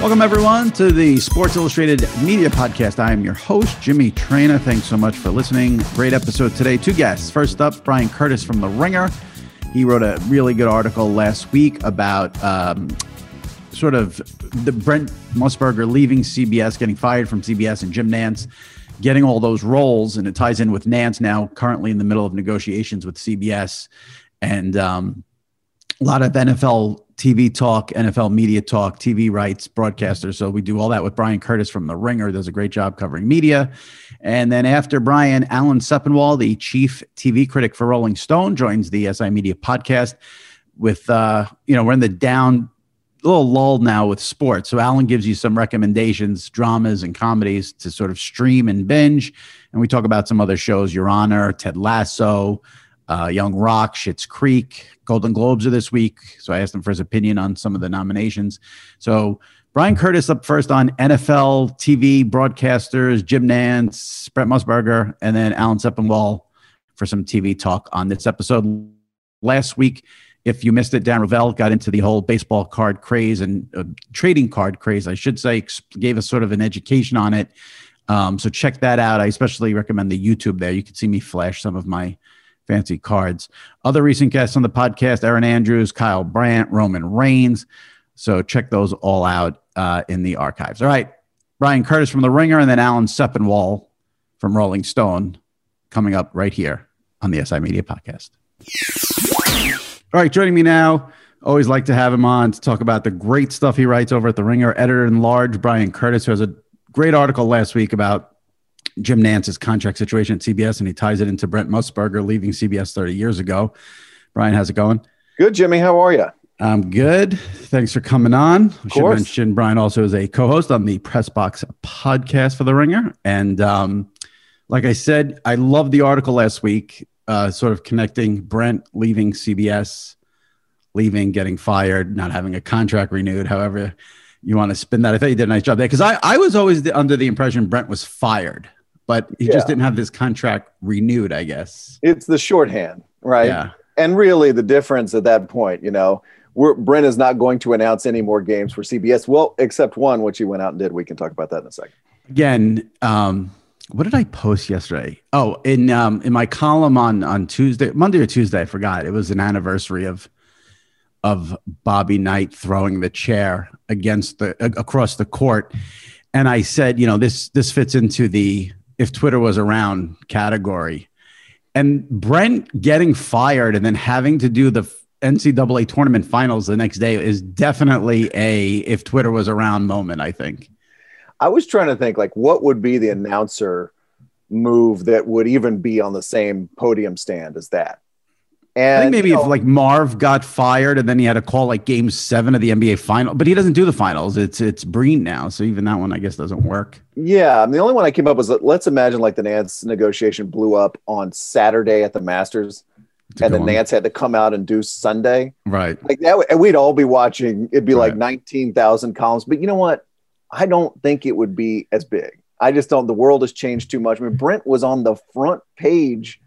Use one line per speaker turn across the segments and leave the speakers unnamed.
Welcome, everyone, to the Sports Illustrated Media Podcast. I am your host, Jimmy Traina. Thanks so much for listening. Great episode today. Two guests. First up, Brian Curtis from The Ringer. He wrote a really good article last week about um, sort of the Brent Musburger leaving CBS, getting fired from CBS, and Jim Nantz getting all those roles. And it ties in with Nantz now currently in the middle of negotiations with CBS. And um, a lot of NFL TV talk, NFL media talk, TV rights, broadcaster. So we do all that with Brian Curtis from The Ringer. Does a great job covering media. And then after Brian, Alan Sepinwall, the chief TV critic for Rolling Stone, joins the SI Media podcast. With uh, you know, we're in the down little lull now with sports. So Alan gives you some recommendations, dramas and comedies to sort of stream and binge. And we talk about some other shows, Your Honor, Ted Lasso, uh, Young Rock, Schitt's Creek, Golden Globes are this week. So I asked him for his opinion on some of the nominations. So Brian Curtis up first on NFL TV broadcasters, Jim Nantz, Brett Musburger, and then Alan Sepinwall for some TV talk on this episode. Last week, if you missed it, Dan Ravel got into the whole baseball card craze and uh, trading card craze, I should say, gave us sort of an education on it. Um, so check that out. I especially recommend the YouTube there. You can see me flash some of my fancy cards. Other recent guests on the podcast Erin Andrews, Kyle Brandt, Roman Reigns. So check those all out uh, in the archives. All right. Brian Curtis from The Ringer and then Alan Sepinwall from Rolling Stone coming up right here on the SI Media Podcast. All right. Joining me now. Always like to have him on to talk about the great stuff he writes over at The Ringer. Editor in large, Brian Curtis, who has a great article last week about Jim Nantz's contract situation at CBS, and he ties it into Brent Musburger leaving CBS 30 years ago. Brian, how's it going?
Good, Jimmy. How are you?
I'm good. Thanks for coming on. I should mention Brian also is a co-host on the Press Box podcast for The Ringer, and um, like I said, I love the article last week, uh, sort of connecting Brent leaving CBS, leaving, getting fired, not having a contract renewed. However, you want to spin that. I thought you did a nice job there because I, I was always the, under the impression Brent was fired but he yeah. just didn't have this contract renewed, I guess.
It's the shorthand, right? Yeah. And really, the difference at that point, you know, we're, Brent is not going to announce any more games for CBS. Well, except one, which he went out and did. We can talk about that in a second.
Again, um, what did I post yesterday? Oh, in um, in my column on on Tuesday, Monday or Tuesday, I forgot. It was an anniversary of of Bobby Knight throwing the chair against the across the court, and I said, you know, this this fits into the if Twitter was around category. And Brent getting fired and then having to do the NCAA tournament finals the next day is definitely a if Twitter was around moment, I think.
I was trying to think like what would be the announcer move that would even be on the same podium stand as that.
And, I think maybe you know, if like Marv got fired and then he had to call like game seven of the NBA final, but he doesn't do the finals. It's it's Breen now. So even that one I guess doesn't work.
Yeah. the only one I came up was let's imagine like the Nantz negotiation blew up on Saturday at the Masters. And then one. Nantz had to come out and do Sunday.
Right.
Like that and we'd all be watching. It'd be right. like 19,000 columns. But you know what? I don't think it would be as big. I just don't. The world has changed too much. I mean, Brent was on the front page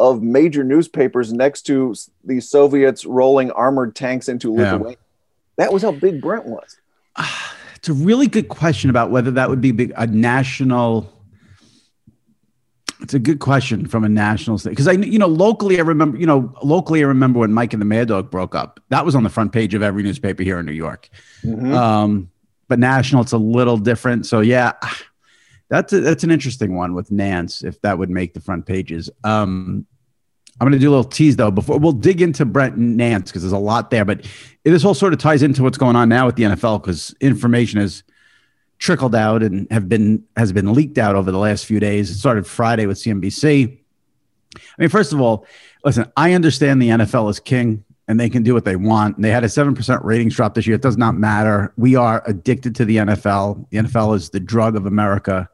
of major newspapers next to the Soviets rolling armored tanks into Lithuania. Yeah. That was how big Brent was.
It's a really good question about whether that would be a national. It's a good question from a national state because I, you know, locally I remember, you know, locally I remember when Mike and the Mad Dog broke up. That was on the front page of every newspaper here in New York. Mm-hmm. Um, but national, it's a little different. So yeah, that's a, that's an interesting one with Nantz if that would make the front pages. Um, I'm going to do a little tease though before we'll dig into Brent Nantz because there's a lot there. But this all sort of ties into what's going on now with the NFL because information has trickled out and have been has been leaked out over the last few days. It started Friday with CNBC. I mean, first of all, listen, I understand the NFL is king and they can do what they want. And they had a 7% ratings drop this year. It does not matter. We are addicted to the NFL. The NFL is the drug of America.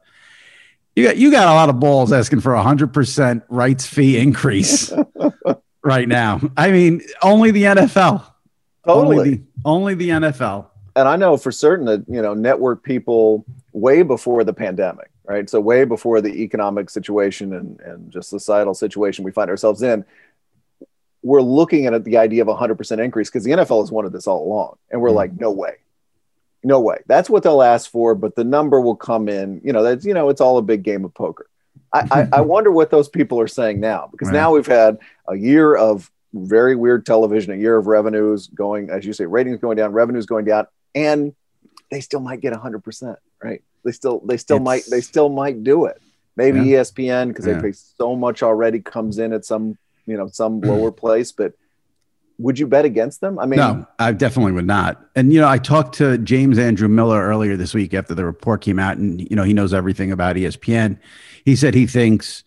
You got you got a lot of balls asking for a hundred percent rights fee increase right now. I mean, only the NFL.
Totally.
Only the, only the NFL.
And I know for certain that you know network people way before the pandemic, right? So way before the economic situation and, and just societal situation we find ourselves in, we're looking at the idea of a hundred percent increase because the NFL has wanted this all along, and we're mm-hmm. like, no way, no way. That's what they'll ask for, but the number will come in. You know, that's you know, it's all a big game of poker. I, I, I wonder what those people are saying now because right. now we've had a year of very weird television, a year of revenues going, as you say, ratings going down, revenues going down, and they still might get hundred percent, right? They still they still it's, might they still might do it. Maybe yeah. ESPN because yeah. they pay so much already comes in at some you know some lower place, but would you bet against them? I mean,
no, I definitely would not. And you know, I talked to James Andrew Miller earlier this week after the report came out, and you know, he knows everything about ESPN. He said he thinks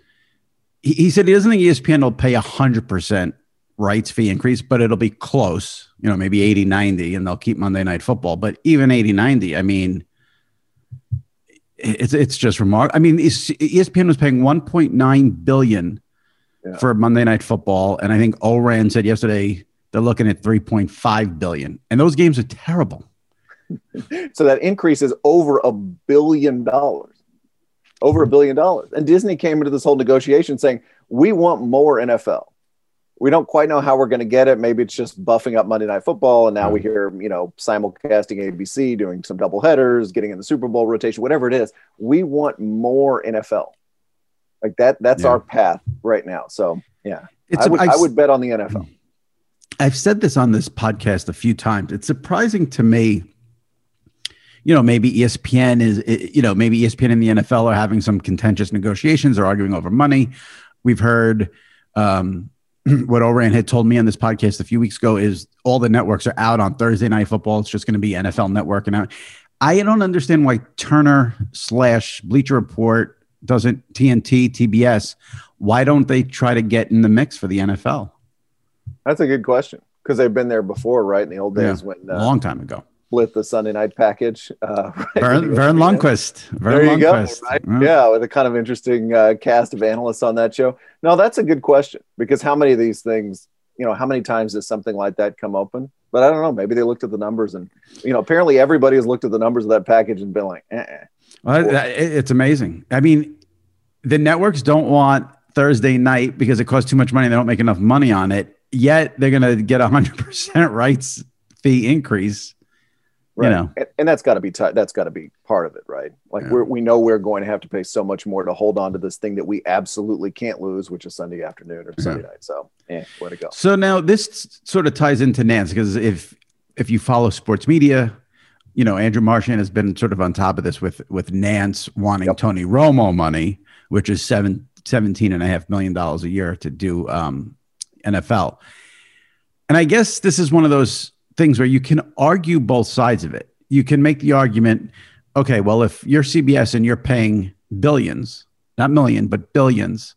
he, he said he doesn't think ESPN will pay a hundred percent rights fee increase, but it'll be close, you know, maybe 80, 90, and they'll keep Monday night football. But even 80, 90, I mean, it's it's just remarkable. I mean, ESPN was paying 1.9 billion yeah. for Monday night football. And I think Ourand said yesterday they're looking at 3.5 billion. And those games are terrible.
so that increase is over a billion dollars. Over a mm-hmm. billion dollars. And Disney came into this whole negotiation saying, we want more NFL. We don't quite know how we're going to get it. Maybe it's just buffing up Monday Night Football. And now we mm-hmm. hear, you know, simulcasting ABC, doing some double headers, getting in the Super Bowl rotation, whatever it is. We want more NFL. Like that, that's yeah. our path right now. So, yeah, it's I would, I would bet on the NFL.
I've said this on this podcast a few times. It's surprising to me. You know, maybe ESPN is, you know, maybe ESPN and the NFL are having some contentious negotiations or arguing over money. We've heard um, what Ourand had told me on this podcast a few weeks ago is all the networks are out on Thursday night football. It's just going to be NFL Network and I, I don't understand why Turner slash Bleacher Report doesn't TNT TBS. Why don't they try to get in the mix for the NFL?
That's a good question because they've been there before, right? In the old days
yeah,
when
uh, a long time ago,
split the Sunday night package. Uh,
right? Vern, Vern Lundquist.
Vern there you Lundquist. go. Right? Yeah. yeah. with a kind of interesting uh, cast of analysts on that show. No, that's a good question because how many of these things, you know, how many times does something like that come open? But I don't know. Maybe they looked at the numbers and, you know, apparently everybody has looked at the numbers of that package and been like, eh.
Well, it's amazing. I mean, the networks don't want Thursday night because it costs too much money. They don't make enough money on it yet they're going to get a hundred percent rights fee increase.
Right.
You know,
and, and that's got to be t- that's got to be part of it, right? Like yeah. we we know we're going to have to pay so much more to hold on to this thing that we absolutely can't lose, which is Sunday afternoon or Sunday yeah. night. So, yeah, where to go?
So now this sort of ties into Nantz because if if you follow sports media, you know Andrew Marchand has been sort of on top of this with with Nantz wanting yep. Tony Romo money, which is seven seventeen and a half million dollars a year to do um, NFL. And I guess this is one of those things where you can argue both sides of it. You can make the argument, okay, well, if you're CBS and you're paying billions, not million, but billions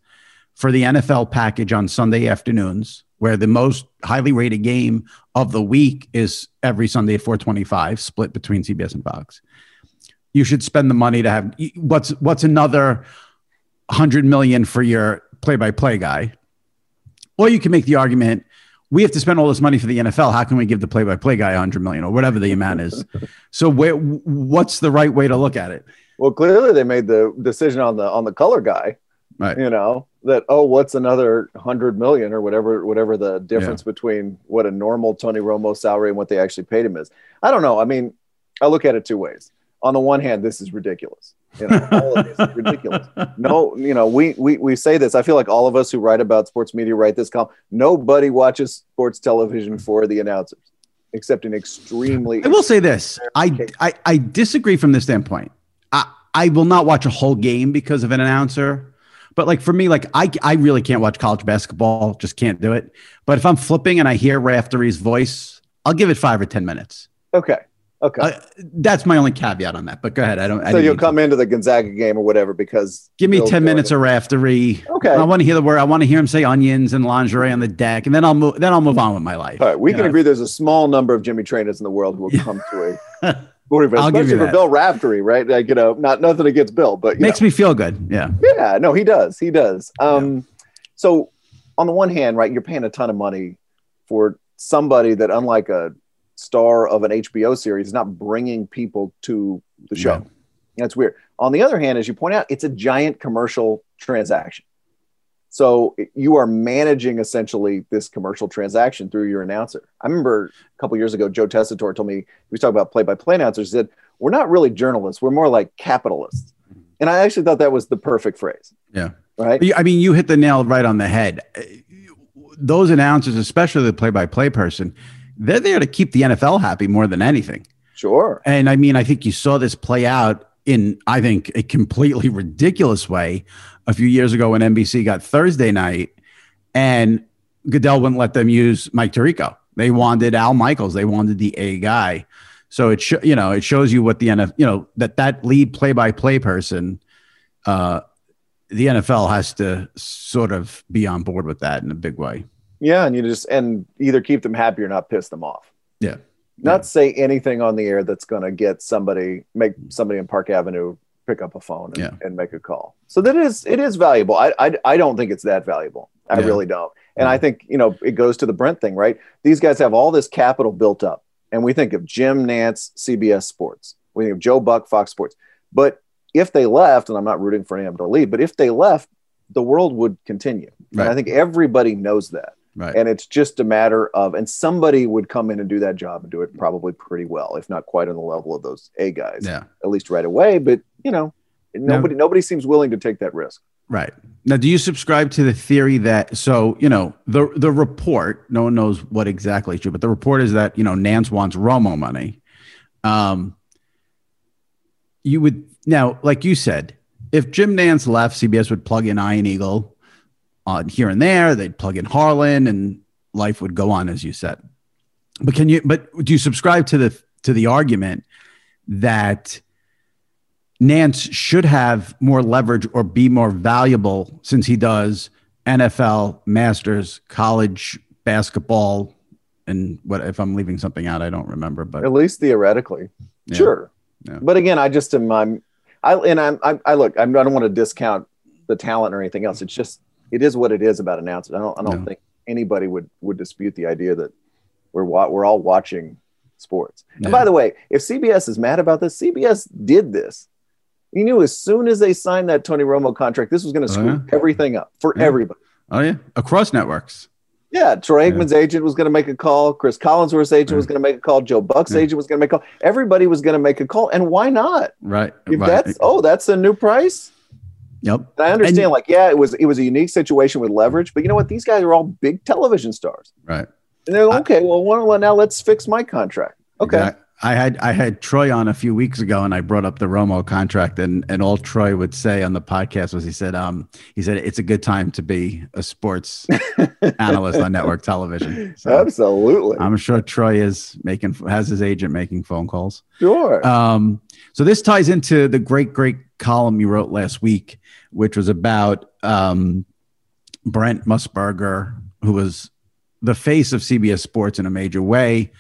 for the NFL package on Sunday afternoons, where the most highly rated game of the week is every Sunday at 425, split between CBS and Fox. You should spend the money to have what's what's another hundred million for your play-by-play guy, or you can make the argument we have to spend all this money for the NFL. How can we give the play-by-play guy 100 million or whatever the amount is? so, where, what's the right way to look at it?
Well, clearly they made the decision on the on the color guy.
Right.
You know that oh, what's another hundred million or whatever whatever the difference yeah. between what a normal Tony Romo salary and what they actually paid him is. I don't know. I mean, I look at it two ways. On the one hand, this is ridiculous. You know, all of this is ridiculous. No, you know, we, we we say this. I feel like all of us who write about sports media write this column. Nobody watches sports television for the announcers, except in extremely.
I will say this. I, I I disagree from this standpoint. I I will not watch a whole game because of an announcer. But like for me, like I I really can't watch college basketball. Just can't do it. But if I'm flipping and I hear Raftery's voice, I'll give it five or ten minutes.
Okay. Okay,
uh, that's my only caveat on that. But go ahead. I don't.
So I you'll come to. into the Gonzaga game or whatever because
give me ten minutes of raftery.
Okay,
I want to hear the word. I want to hear him say onions and lingerie on the deck, and then I'll move. Then I'll move on with my life.
All right, we can know? agree. There's a small number of Jimmy Trainas in the world who will come to a. I'll give you for that. Bill Raftery, right? Like you know, not nothing against Bill, but
makes
know.
me feel good. Yeah.
Yeah. No, he does. He does. Um, yeah. so on the one hand, right, you're paying a ton of money for somebody that, unlike a star of an HBO series is not bringing people to the show. Yeah. That's weird. On the other hand, as you point out, it's a giant commercial transaction. So you are managing essentially this commercial transaction through your announcer. I remember a couple years ago, Joe Tessitore told me he was talking about play-by-play announcers. He said, "We're not really journalists; we're more like capitalists." And I actually thought that was the perfect phrase.
Yeah.
Right.
I mean, you hit the nail right on the head. Those announcers, especially the play-by-play person, they're there to keep the NFL happy more than anything.
Sure.
And I mean, I think you saw this play out in, I think, a completely ridiculous way a few years ago when NBC got Thursday night and Goodell wouldn't let them use Mike Tirico. They wanted Al Michaels. They wanted the A guy. So it sh- you know it shows you what the NFL you know that that lead play by play person, uh, the NFL has to sort of be on board with that in a big way.
Yeah, and you just and either keep them happy or not piss them off.
Yeah.
Not
yeah.
say anything on the air that's going to get somebody make somebody in Park Avenue pick up a phone and,
yeah.
and make a call. So that is it is valuable. I I, I don't think it's that valuable. I yeah. really don't. And I think you know it goes to the Brent thing, right? These guys have all this capital built up, and we think of Jim Nantz, CBS Sports. We think of Joe Buck, Fox Sports. But if they left, and I'm not rooting for them to leave, but if they left, the world would continue. Right. And I think everybody knows that.
Right.
And it's just a matter of, and somebody would come in and do that job and do it probably pretty well, if not quite on the level of those A guys,
yeah.
at least right away. But you know, nobody, now, nobody seems willing to take that risk.
Right. Now, do you subscribe to the theory that, so, you know, the, the report, no one knows what exactly is true, but the report is that, you know, Nantz wants Romo money. Um, you would now, like you said, if Jim Nantz left, CBS would plug in Ian Eagle on here and there. They'd plug in Harlan, and life would go on, as you said. But can you? But do you subscribe to the to the argument that Nantz should have more leverage or be more valuable since he does NFL, Masters, college basketball, and what if I'm leaving something out? I don't remember, but
at least theoretically, yeah. sure. Yeah. But again, I just am. I'm. I and I'm. I, I look. I'm, I don't want to discount the talent or anything else. It's just it is what it is about announcers. I don't I don't no. think anybody would would dispute the idea that we're we're all watching sports. Yeah. And by the way, if CBS is mad about this, CBS did this. You knew as soon as they signed that Tony Romo contract, this was going to oh, screw oh, yeah. everything up for
yeah.
everybody.
Oh yeah, across networks.
Yeah, Troy Aikman's agent was going to make a call. Chris Collinsworth's agent was going to make a call. Joe Buck's agent was going to make a call. Everybody was going to make a call, and why not?
Right.
If
right.
that's oh, that's a new price.
Yep.
And I understand, and, like, yeah, it was it was a unique situation with leverage, but you know what? These guys are all big television stars.
Right.
And they're okay. I, well, well, now let's fix my contract. Okay. Exactly.
I had I had Troy on a few weeks ago, and I brought up the Romo contract, and and all Troy would say on the podcast was he said um he said it's a good time to be a sports analyst on network television.
So Absolutely,
I'm sure Troy is making has his agent making phone calls.
Sure.
Um, so this ties into the great great column you wrote last week, which was about um Brent Musburger, who was the face of CBS Sports in a major way,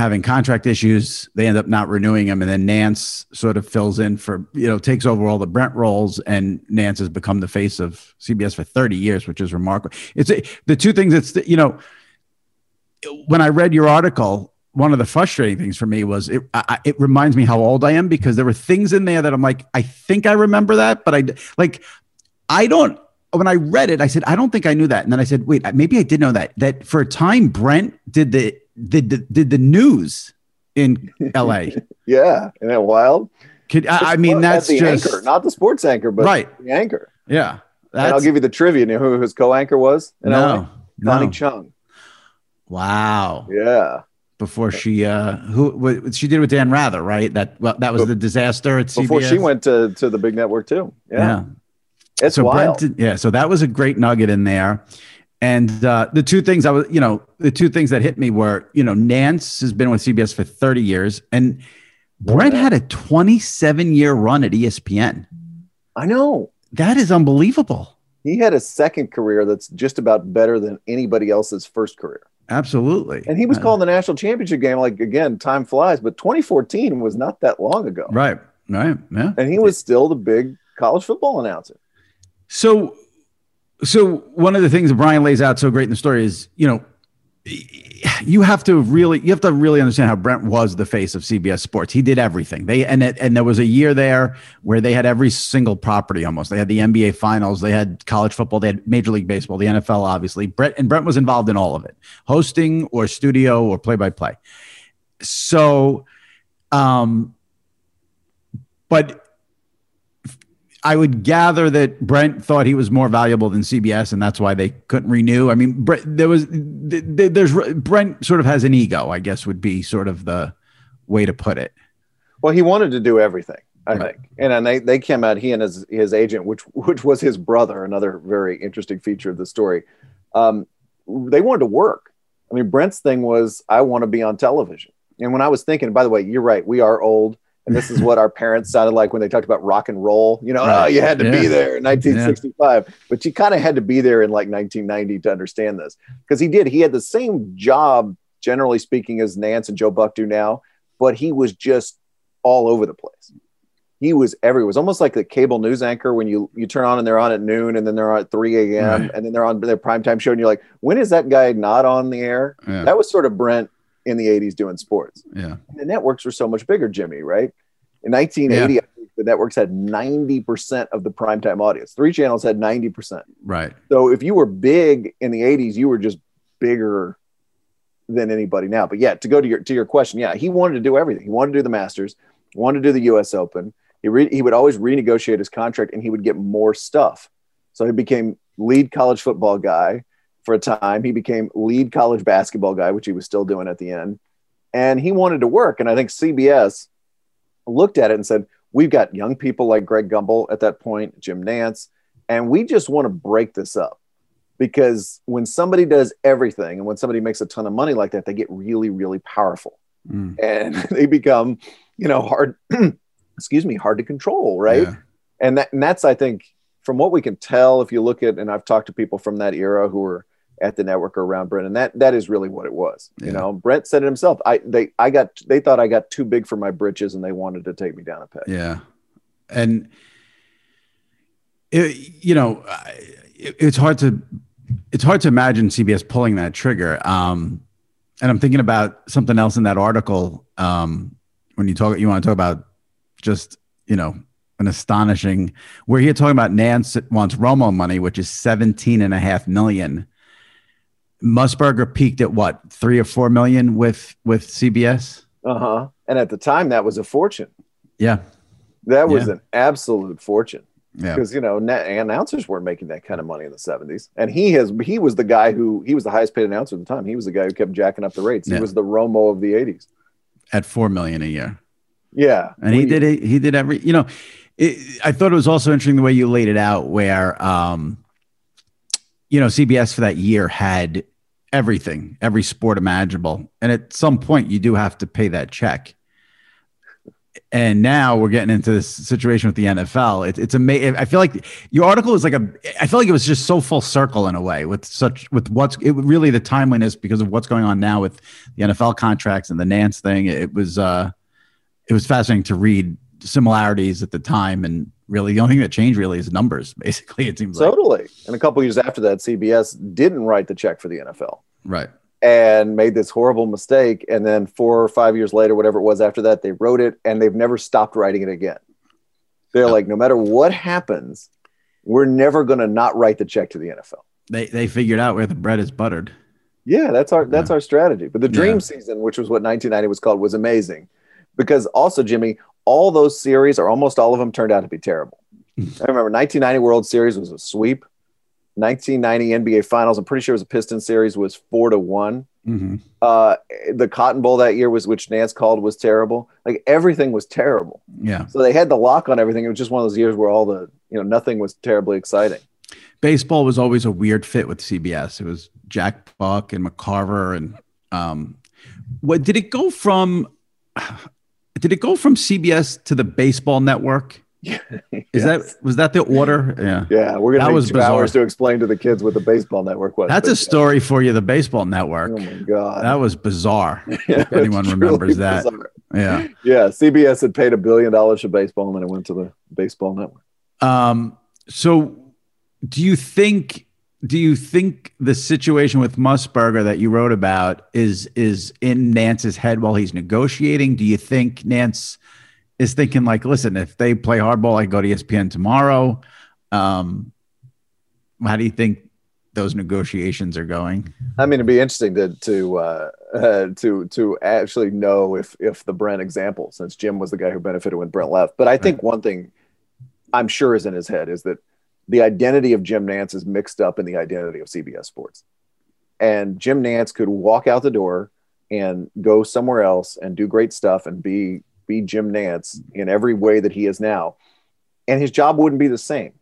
having contract issues. They end up not renewing him, and then Nantz sort of fills in for you know takes over all the Brent roles, and Nantz has become the face of CBS for 30 years, which is remarkable. It's the two things that's you know when I read your article. One of the frustrating things for me was it. I, it reminds me how old I am because there were things in there that I'm like, I think I remember that, but I like, I don't when I read it, I said, I don't think I knew that. And then I said, wait, maybe I did know that. That for a time, Brent did the did the, did the news in L.A.
yeah, isn't that wild?
Could, I, I mean, that's
the
just
anchor, not the sports anchor, but
Right.
the anchor.
yeah.
And I'll give you the trivia. You know who his co-anchor was? in LA?
no,
Connie
no.
Chung.
Wow.
Yeah.
Before she, uh, who what, she did with Dan Rather, right? That well, that was the disaster at CBS.
Before she went to, to the big network too. Yeah.
yeah.
It's
so
wild.
Brent yeah, so that was a great nugget in there. And uh, the two things I was, you know, the two things that hit me were, you know, Nantz has been with CBS for 30 years, and Brent had a 27 year run at ESPN.
I know.
That is unbelievable.
He had a second career that's just about better than anybody else's first career.
Absolutely.
And he was
Uh,
calling the national championship game. Like again, time flies, but 2014 was not that long ago.
right, right, yeah.
And he was still the big college football announcer.
So, so one of the things that Brian lays out so great in the story is, you know, you have to really, you have to really understand how Brent was the face of CBS Sports. He did everything. They and it, and there was a year there where they had every single property almost. They had the NBA Finals, they had college football, they had Major League Baseball, the NFL, obviously. Brent and Brent was involved in all of it, hosting or studio or play by play. So, um, but I would gather that Brent thought he was more valuable than CBS, and that's why they couldn't renew. I mean, Brent, there was th- th- there's Brent sort of has an ego, I guess would be sort of the way to put it.
Well, he wanted to do everything, I
Right.
think. And then they, they came out, he and his, his agent, which which was his brother, another very interesting feature of the story. Um, they wanted to work. I mean, Brent's thing was, I want to be on television. And when I was thinking, by the way, you're right, we are old. And this is what our parents sounded like when they talked about rock and roll. You know, oh,
Right.
oh, you had to
Yeah.
be there in 1965, but you kind of had to be there in like 1990 to understand this because he did. He had the same job, generally speaking, as Nantz and Joe Buck do now, but he was just all over the place. He was everywhere. It was almost like the cable news anchor when you you turn on and they're on at noon and then they're on at 3 a.m.
Right.
and then they're on their primetime show and you're like, when is that guy not on the air?
Yeah.
That was sort of Brent in the 80s doing sports.
Yeah.
The networks were so much bigger, Jimmy, right? In 1980, I think the networks had 90% of the primetime audience. Three channels had 90%.
Right.
So if you were big in the 80s, you were just bigger than anybody now. But yeah, to go to your to your question, yeah, he wanted to do everything. He wanted to do the Masters, wanted to do the US Open. He re- he would always renegotiate his contract and he would get more stuff. So he became lead college football guy for a time. He became lead college basketball guy, which he was still doing at the end. And he wanted to work. And I think CBS looked at it and said, We've got young people like Greg Gumbel at that point, Jim Nantz, and we just want to break this up because when somebody does everything and when somebody makes a ton of money like that, they get really, really powerful
Mm.
and they become, you know, hard, excuse me, hard to control, right?
Yeah.
And that, and that's, I think, from what we can tell, if you look at, and I've talked to people from that era who were at the network around Brent, and that that is really what it was.
Yeah.
You know, Brent said it himself. I they I got they thought I got too big for my britches, and they wanted to take me down a peg.
Yeah. And, it, you know, it, it's hard to, it's hard to imagine CBS pulling that trigger. Um, and I'm thinking about something else in that article. Um, when you talk, you want to talk about just, you know, an astonishing where you're here talking about Nantz wants Romo money, which is 17 and a half million. Musburger peaked at what, three or four million with, with CBS?
Uh huh. And at the time, that was a fortune.
Yeah.
That was
Yeah.
an absolute fortune.
Yeah.
because you know announcers weren't making that kind of money in the 70s and he has he was the guy who he was the highest paid announcer at the time he was the guy who kept jacking up the rates
Yeah.
he was the romo of the 80s
At 4 million a year.
yeah
and he did it. He did every. You know, it, I thought it was also interesting the way you laid it out, where um, you know, CBS for that year had everything, every sport imaginable, and at some point you do have to pay that check. and now we're getting into this situation with the NFL. It, it's amazing. I feel like your article is like a. I feel like it was just so full circle in a way with such with what's it really the timeliness because of what's going on now with the NFL contracts and the Nantz thing. It was uh, it was fascinating to read similarities at the time and really the only thing that changed really is numbers basically it seems
totally like. and a couple years after that cbs didn't write the check for the nfl
right
and made this horrible mistake. And then four or five years later, whatever it was after that, they wrote it and they've never stopped writing it again. They're like, no matter what happens, we're never going to not write the check to the NFL.
They, they figured out where the bread is buttered.
Yeah, that's our that's yeah. our strategy. But the dream yeah. season, which was what 1990 was called, was amazing because also Jimmy, all those series or almost all of them turned out to be terrible. I remember 1990 World Series was a sweep. 1990 NBA Finals. I'm pretty sure it was a Piston series was four to one. Mm-hmm. Uh, the Cotton Bowl that year was, which Nantz called, was terrible. Like everything was terrible.
Yeah.
So they had the lock on everything. It was just one of those years where all the you know nothing was terribly exciting.
Baseball was always a weird fit with CBS. It was Jack Buck and McCarver and um, what did it go from? Did it go from CBS to the Baseball Network? Yeah, Is yes. that was that the order? Yeah.
Yeah, we're gonna that was two bizarre. hours to explain to the kids what the baseball network was.
That's a story for you, the baseball network.
Oh my god.
That was bizarre. yeah, if anyone remembers that. Bizarre. Yeah.
Yeah. CBS had paid a billion dollars for baseball and then it went to the baseball network.
Um, so do you think do you think the situation with Musburger that you wrote about is is in Nantz's head while he's negotiating? Do you think Nantz is thinking like, listen, if they play hardball, I go to ESPN tomorrow. Um, how do you think those negotiations are going?
I mean, it'd be interesting to to uh, uh, to to actually know if if the Brent example, since Jim was the guy who benefited when Brent left. But I think right. one thing I'm sure is in his head is that the identity of Jim Nantz is mixed up in the identity of CBS Sports, and Jim Nantz could walk out the door and go somewhere else and do great stuff and be be Jim Nantz in every way that he is now, and his job wouldn't be the same.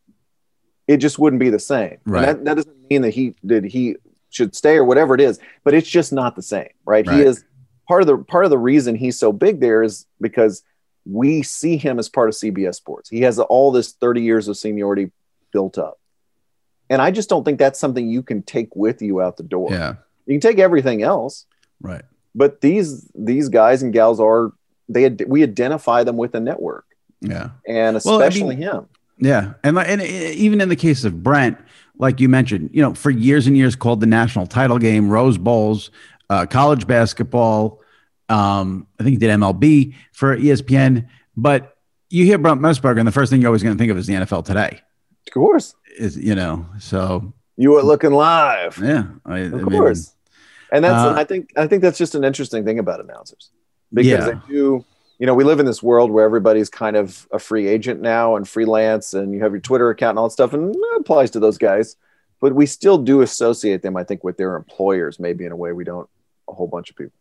It just wouldn't be the same.
Right.
That, that, doesn't mean that he did he should stay or whatever it is, but it's just not the same, right? right? He is part of the part of the reason he's so big there is because we see him as part of CBS Sports. He has all this 30 years of seniority built up. And I just don't think that's something you can take with you out the door.
Yeah.
You can take everything else.
Right.
But these these guys and gals are they had, we identify them with the network.
Yeah,
and especially well, I mean, him.
Yeah, and and even in the case of Brent, like you mentioned, you know, for years and years called the national title game, Rose Bowls, uh, college basketball. Um, I think he did MLB for ESPN, but you hear Brent Musburger, and the first thing you're always going to think of is the NFL today.
Of course,
is you know so
you were looking live.
Yeah,
I, of I course. Mean, and that's uh, I think I think that's just an interesting thing about announcers because yeah. they do you know we live in this world where everybody's kind of a free agent now and freelance and you have your twitter account and all that stuff and it applies to those guys but we still do associate them i think with their employers maybe in a way we don't a whole bunch of people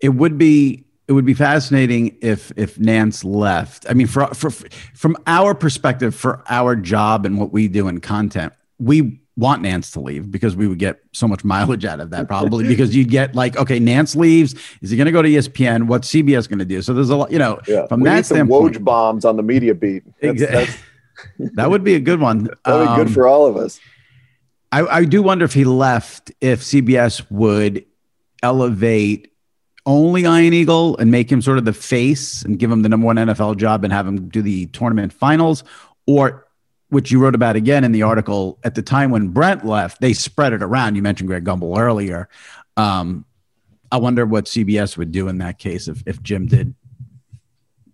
it would be it would be fascinating if if Nantz left. I mean, for, for from our perspective, for our job and what we do in content, we want Nantz to leave because we would get so much mileage out of that probably because you'd get like, okay, Nantz leaves. Is he going to go to ESPN? What's CBS going to do? So there's a lot, you know,
yeah. from we that standpoint. Woj bombs on the media beat.
That's, exactly. That's, that would be a good one.
That would be um, good for all of us.
I, I do wonder if he left, if CBS would elevate only Ian Eagle and make him sort of the face and give him the number one NFL job and have him do the tournament finals, or which you wrote about again in the article at the time when Brent left, they spread it around. You mentioned Greg Gumbel earlier. Um, I wonder what CBS would do in that case if, if Jim did.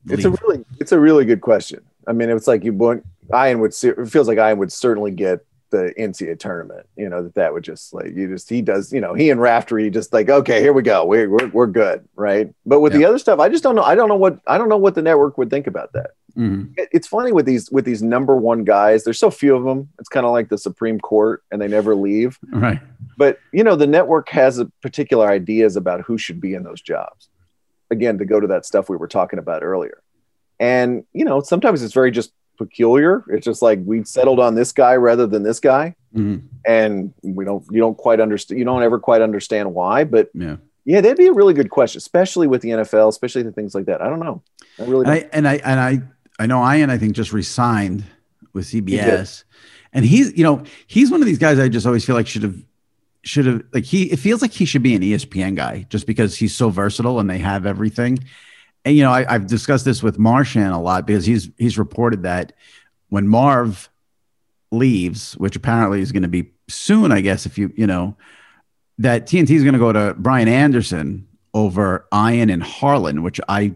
Leave. It's a really it's a really good question. I mean, it's like you want Ian would it feels like Ian would certainly get the NCAA tournament. You know that that would just like you just he does. You know he and Raftery just like okay here we go we're we're, we're good right. But with yeah. the other stuff, I just don't know. I don't know what I don't know what the network would think about that. Mm-hmm. It's funny with these with these number one guys. There's so few of them. It's kind of like the Supreme Court, and they never leave.
Right.
But you know, the network has a particular ideas about who should be in those jobs. Again, to go to that stuff we were talking about earlier, and you know, sometimes it's very just peculiar. It's just like we settled on this guy rather than this guy, mm-hmm. and we don't you don't quite understand. You don't ever quite understand why, but
yeah.
Yeah, that'd be a really good question, especially with the NFL, especially the things like that. I don't know. I really
and I, and I and I I know Ian I think just resigned with CBS, and he's you know he's one of these guys I just always feel like should have should have like he it feels like he should be an ESPN guy just because he's so versatile and they have everything. And you know I, I've discussed this with Marchand a lot because he's he's reported that when Marv leaves, which apparently is going to be soon, I guess if you you know that TNT is going to go to Brian Anderson over Ian and Harlan, which I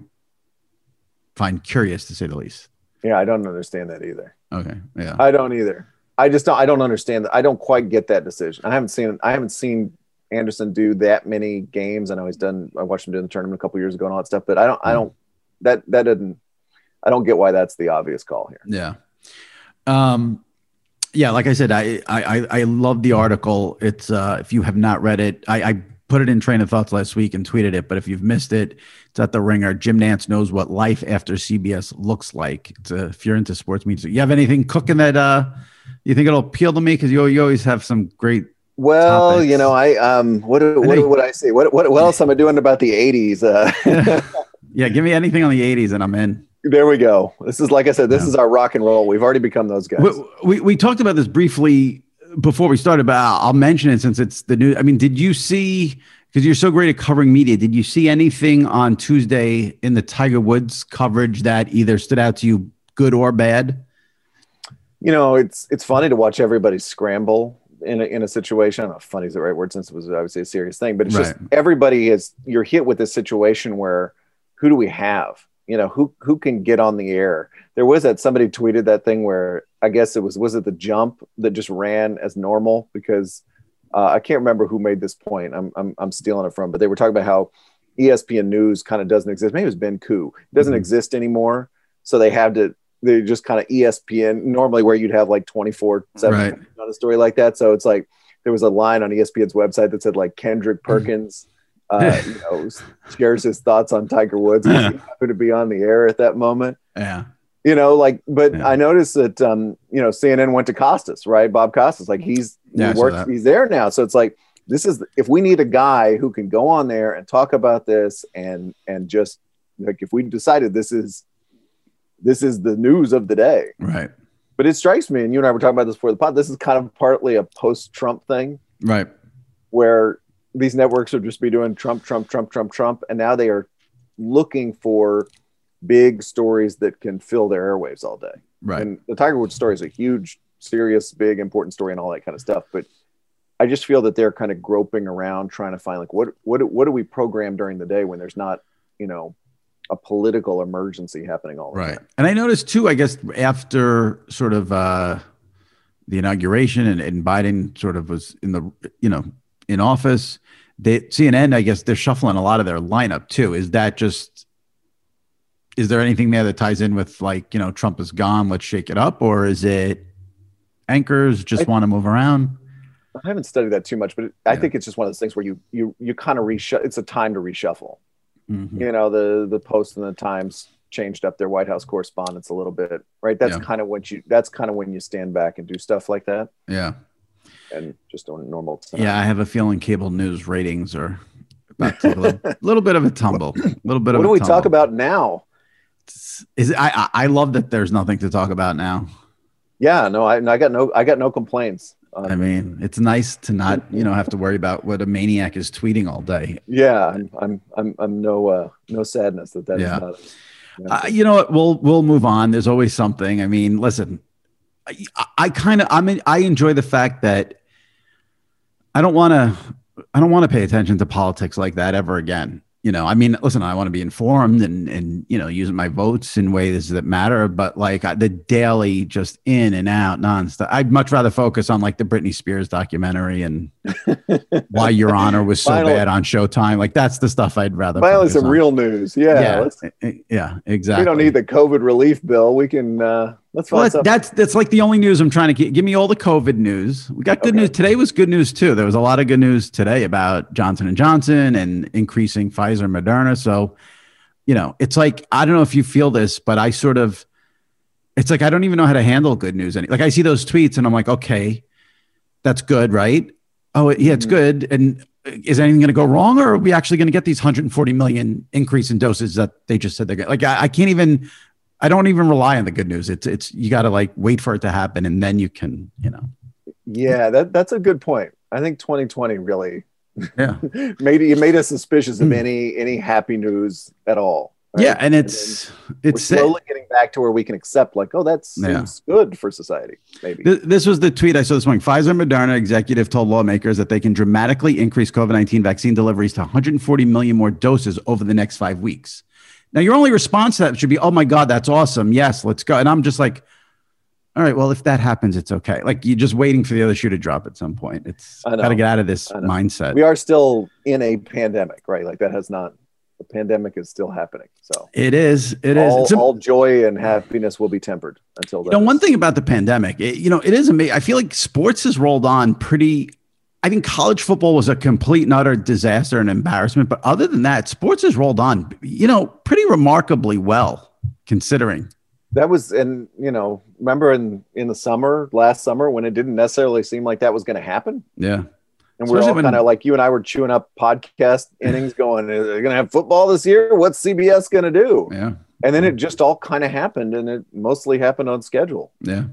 find curious to say the least.
Yeah, I don't understand that either.
Okay. Yeah.
I don't either. I just don't. I don't understand that. I don't quite get that decision. I haven't seen. I haven't seen Anderson do that many games. I know he's done. I watched him do the tournament a couple years ago and all that stuff. But I don't. I don't. That that didn't. I don't get why that's the obvious call here.
Yeah. Um. Yeah, like I said, I I I love the article. It's uh, if you have not read it, I, I put it in Traina Thoughts last week and tweeted it. But if you've missed it, it's at the Ringer. Jim Nantz knows what life after CBS looks like. It's a, if you're into sports media, you have anything cooking that uh, you think it'll appeal to me? Because you you always have some great.
Well,
topics.
you know, I um, what what would I say? What what what else am I doing about the '80s? Uh,
Yeah, give me anything on the '80s and I'm in.
there we go. This is like I said. This
Yeah.
is our rock and roll. We've already become those guys.
We, we we talked about this briefly before we started, but I'll, I'll mention it since it's the new. I mean, did you see? Because you're so great at covering media, did you see anything on Tuesday in the Tiger Woods coverage that either stood out to you, good or bad?
you know, it's it's funny to watch everybody scramble in a, in a situation. I don't know if funny is the right word since it was obviously a serious thing, but it's just everybody is you're hit with this situation where who do we have? You know, who who can get on the air? There was that somebody tweeted that thing where I guess it was was it the jump that just ran as normal because uh, I can't remember who made this point. I'm, I'm I'm stealing it from, but they were talking about how ESPN News kind of doesn't exist. Maybe it was Ben Koo. It doesn't
Mhm.
exist anymore, so they have to they just kind of ESPN normally where you'd have like 24 7
Right.
on a story like that. So it's like there was a line on ESPN's website that said like Kendrick Perkins, uh, you know, shares his thoughts on Tiger Woods. 'cause he happened to be on the air at that moment.
Yeah,
You know, like, but
Yeah.
I noticed that, um, you know, CNN went to Costas, right? Bob Costas, like he's,
Yeah,
he works, he's there now. So it's like, this is, if we need a guy who can go on there and talk about this and, and just like, if we decided this is, this is the news of the day,
right,
but it strikes me, and you and I were talking about this before the pod. This is kind of partly a post-Trump thing,
right.
where these networks would just be doing Trump, Trump, Trump, Trump, Trump, and now they are looking for big stories that can fill their airwaves all day.
Right.
And the Tiger Woods story is a huge, serious, big, important story, and all that kind of stuff. But I just feel that they're kind of groping around, trying to find like what what what do we program during the day when there's not, you know, a political emergency happening all the
Right.
time.
And I noticed too, I guess after sort of uh, the inauguration and, and Biden sort of was in the, you know, in office, they, CNN, I guess they're shuffling a lot of their lineup too. Is that just, is there anything there that ties in with like, you know, Trump is gone, let's shake it up? Or is it anchors just
I-
want to move around?
I haven't studied that too much, but I
Yeah.
think it's just one of those things where you you you kind of reshuffle. It's a time to reshuffle.
Mhm.
You know, the the Post and the Times changed up their White House correspondence a little bit, right? That's
Yeah.
kind of when you that's kind of when you stand back and do stuff like that,
Yeah.
and just on normal.
Yeah. I have a feeling cable news ratings are about to a little, little bit of a tumble. A little bit
What
of
do
a
we
tumble.
talk about now?
Is I I love that there's nothing to talk about now.
Yeah, no, I, I got no I got no complaints. Um,
I mean, it's nice to not you know have to worry about what a maniac is tweeting all day.
yeah, I'm I'm I'm, I'm no uh, no sadness that that is
Yeah.
not. yeah.
Uh, you know what? We'll we'll move on. There's always something. I mean, listen, I, I kind of I mean I enjoy the fact that I don't want to I don't want to pay attention to politics like that ever again. You know, I mean, listen, I want to be informed and and you know using my votes in ways that matter. But like the daily, just in and out, nonstop. I'd much rather focus on like the Britney Spears documentary and why Your Honor was so bad on Showtime. Like that's the stuff I'd rather.
Finally, some
on.
real news. Yeah,
yeah, eh, yeah, exactly.
we don't need the COVID relief bill. We can uh, let's
Well, that's, that's that's like the only news I'm trying to get. Give me all the COVID news. We got good
Okay.
news today. Was good news too. There was a lot of good news today about Johnson and Johnson and increasing Pfizer, and Moderna. So, you know, it's like I don't know if you feel this, but I sort of, it's like I don't even know how to handle good news. Any like I see those tweets and I'm like, okay, that's good, right? Oh, yeah, it's
Mhm.
good. And is anything going to go wrong, or are we actually going to get these 140 million increase in doses that they just said they're going? Like, I, I can't even. I don't even rely on the good news. It's it's you got to like wait for it to happen, and then you can, you know.
Yeah, that that's a good point. I think 2020 really
Yeah.
made it made us suspicious of
Hmm.
any any happy news at all. right?
Yeah, and it's
we're
it's
slowly getting back to where we can accept, like, oh, that's
Yeah.
good for society. Maybe.
Th- This was the tweet I saw this morning. Pfizer and Moderna executive told lawmakers that they can dramatically increase COVID 19 vaccine deliveries to 140 million more doses over the next five weeks. Now, your only response to that should be, oh my God, that's awesome. Yes, let's go. And I'm just like, all right, well, if that happens, it's okay. Like you're just waiting for the other shoe to drop at some point. It's got to get out of this mindset.
we are still in a pandemic, right? Like that has not. The pandemic is still happening. So
It is. It is.
all,
It's a-
all joy and happiness will be tempered until
You
then.
know, one thing about the pandemic, it, you know, it is amazing. I feel like sports has rolled on pretty. I think college football was a complete and utter disaster and embarrassment. But other than that, sports has rolled on, you know, pretty remarkably well, considering.
that was, and you know, remember in in the summer, last summer, when it didn't necessarily seem like that was going to happen,
Yeah.
and we're
Especially
all kind of like you and I were chewing up podcast innings, going, "Are they going to have football this year? What's CBS going to do?"
Yeah.
And then it just all kind of happened, and it mostly happened on schedule.
Yeah.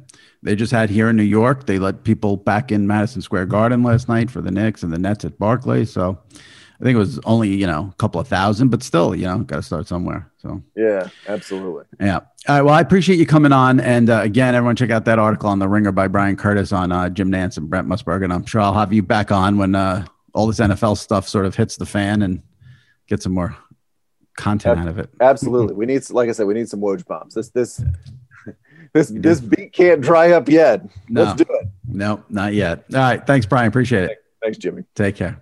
They just had here in New York, they let people back in Madison Square Garden last night for the Knicks and the Nets at Barclays. So I think it was only, you know, a couple of thousand, but still, you know, got to start somewhere. So.
Yeah, absolutely.
Yeah. All right. Well, I appreciate you coming on. And uh, again, everyone check out that article on The Ringer by Bryan Curtis on uh, Jim Nantz and Brent Musburger. And I'm sure I'll have you back on when uh, all this NFL stuff sort of hits the fan and get some more content out of it.
Absolutely. We need, like I said, we need some Woj bombs. This, this, this, this beat can't dry up yet. Let's do it.
No, not yet. All right. Thanks, Brian. Appreciate it.
Thanks, Jimmy.
Take care.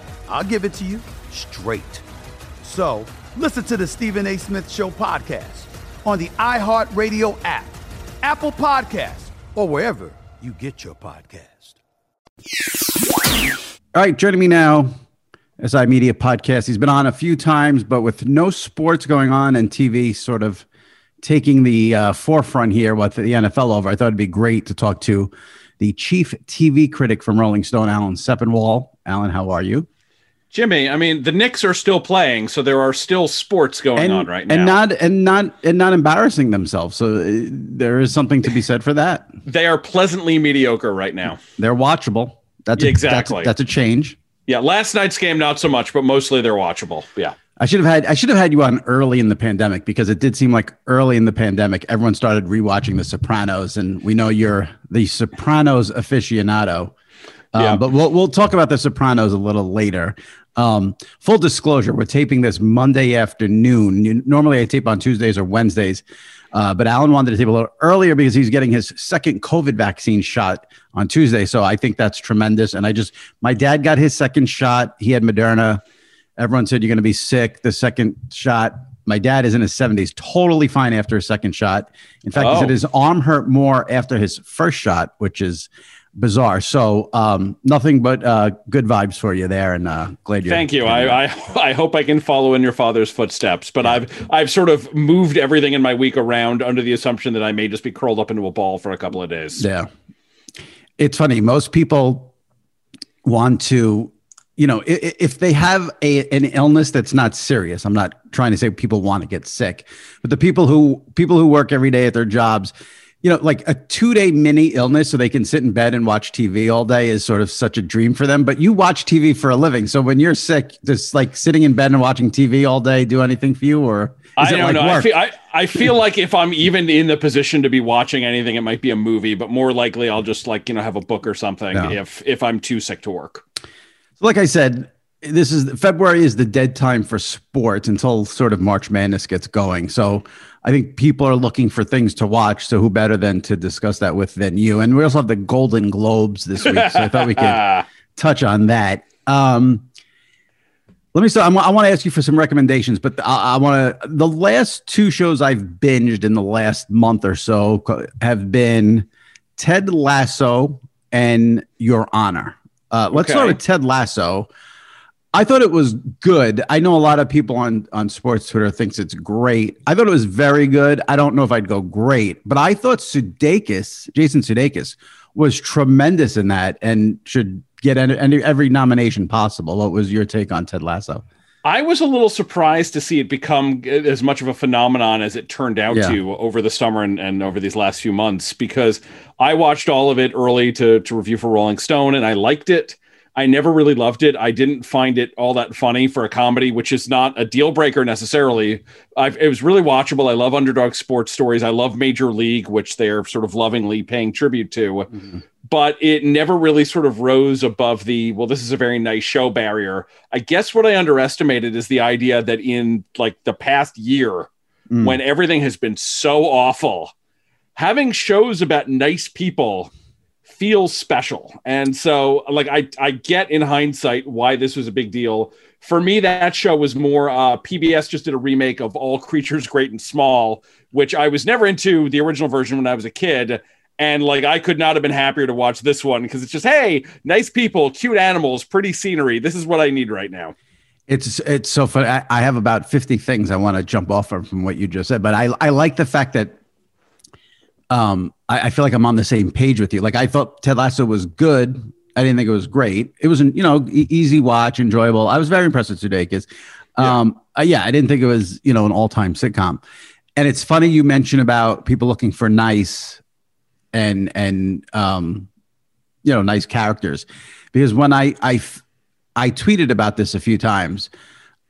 I'll give it to you straight. So listen to the Stephen A. Smith Show podcast on the iHeartRadio app, Apple Podcasts, or wherever you get your podcast.
All right, joining me now, SI Media Podcast. He's been on a few times, but with no sports going on and TV sort of taking the uh, forefront here with the NFL over, I thought it'd be great to talk to the chief TV critic from Rolling Stone, Alan Sepinwall. Alan, how are you?
Jimmy, I mean, the Knicks are still playing, so there are still sports going
and,
on right now.
and not and not and not embarrassing themselves. So uh, there is something to be said for that.
they are pleasantly mediocre right now.
They're watchable. That's a,
Exactly.
That's, that's a change.
Yeah, last night's game not so much, but mostly they're watchable. Yeah.
I should have had I should have had you on early in the pandemic because it did seem like early in the pandemic everyone started rewatching The Sopranos, and we know you're the Sopranos aficionado. Um,
Yeah.
But we'll we'll talk about The Sopranos a little later. Um, full disclosure, we're taping this Monday afternoon. Normally I tape on Tuesdays or Wednesdays, uh, but Alan wanted to tape a little earlier because he's getting his second COVID vaccine shot on Tuesday. So I think that's tremendous. And I just, my dad got his second shot. He had Moderna. Everyone said you're going to be sick. The second shot, my dad is in his 70s, totally fine after a second shot. In fact, oh. he said oh. his arm hurt more after his first shot, which is bizarre. So um, nothing but uh, good vibes for you there, and uh, glad you.
Thank you. I, I, I hope I can follow in your father's footsteps, but yeah. I've I've sort of moved everything in my week around under the assumption that I may just be curled up into a ball for a couple of days.
Yeah, it's funny. Most people want to. You know, if, if they have a an illness that's not serious, I'm not trying to say people want to get sick, but the people who people who work every day at their jobs, you know, like a two day mini illness so they can sit in bed and watch TV all day is sort of such a dream for them. But you watch TV for a living. So when you're sick, just like sitting in bed and watching TV all day do anything for you or
I don't like know. I feel, I, I feel like if I'm even in the position to be watching anything, it might be a movie, but more likely I'll just like, you know, have a book or something if if I'm too sick to work.
So like I said, this is February is the dead time for sports until sort of March Madness gets going. So I think people are looking for things to watch. So who better than to discuss that with than you? And we also have the Golden Globes this week, so I thought we could touch on that. Um, let me start. I want to ask you for some recommendations, but I, I want to. The last two shows I've binged in the last month or so have been Ted Lasso and Your Honor. Uh, let's okay. start with Ted Lasso. I thought it was good. I know a lot of people on on sports Twitter thinks it's great. I thought it was very good. I don't know if I'd go great, but I thought Sudeikis, Jason Sudeikis, was tremendous in that and should get any, any, every nomination possible. What was your take on Ted Lasso?
I was a little surprised to see it become as much of a phenomenon as it turned out yeah. to over the summer and, and over these last few months because I watched all of it early to, to review for Rolling Stone and I liked it. I never really loved it. I didn't find it all that funny for a comedy, which is not a deal breaker necessarily. I've, it was really watchable. I love underdog sports stories. I love Major League, which they're sort of lovingly paying tribute to. Mm-hmm. But it never really sort of rose above the, well, this is a very nice show barrier. I guess what I underestimated is the idea that in like the past year, mm. when everything has been so awful, having shows about nice people feels special. And so like I I get in hindsight why this was a big deal. For me, that show was more uh, PBS just did a remake of All Creatures Great and Small, which I was never into the original version when I was a kid. And like I could not have been happier to watch this one because it's just, hey, nice people, cute animals, pretty scenery. This is what I need right now.
It's it's so fun. I, I have about 50 things I want to jump off from, from what you just said, but I, I like the fact that um, I, I, feel like I'm on the same page with you. Like I thought Ted Lasso was good. I didn't think it was great. It was, you know, e- easy watch, enjoyable. I was very impressed with Sudeikis. Um, yeah. Uh, yeah, I didn't think it was, you know, an all time sitcom. And it's funny you mentioned about people looking for nice and and um, you know, nice characters, because when I I I tweeted about this a few times.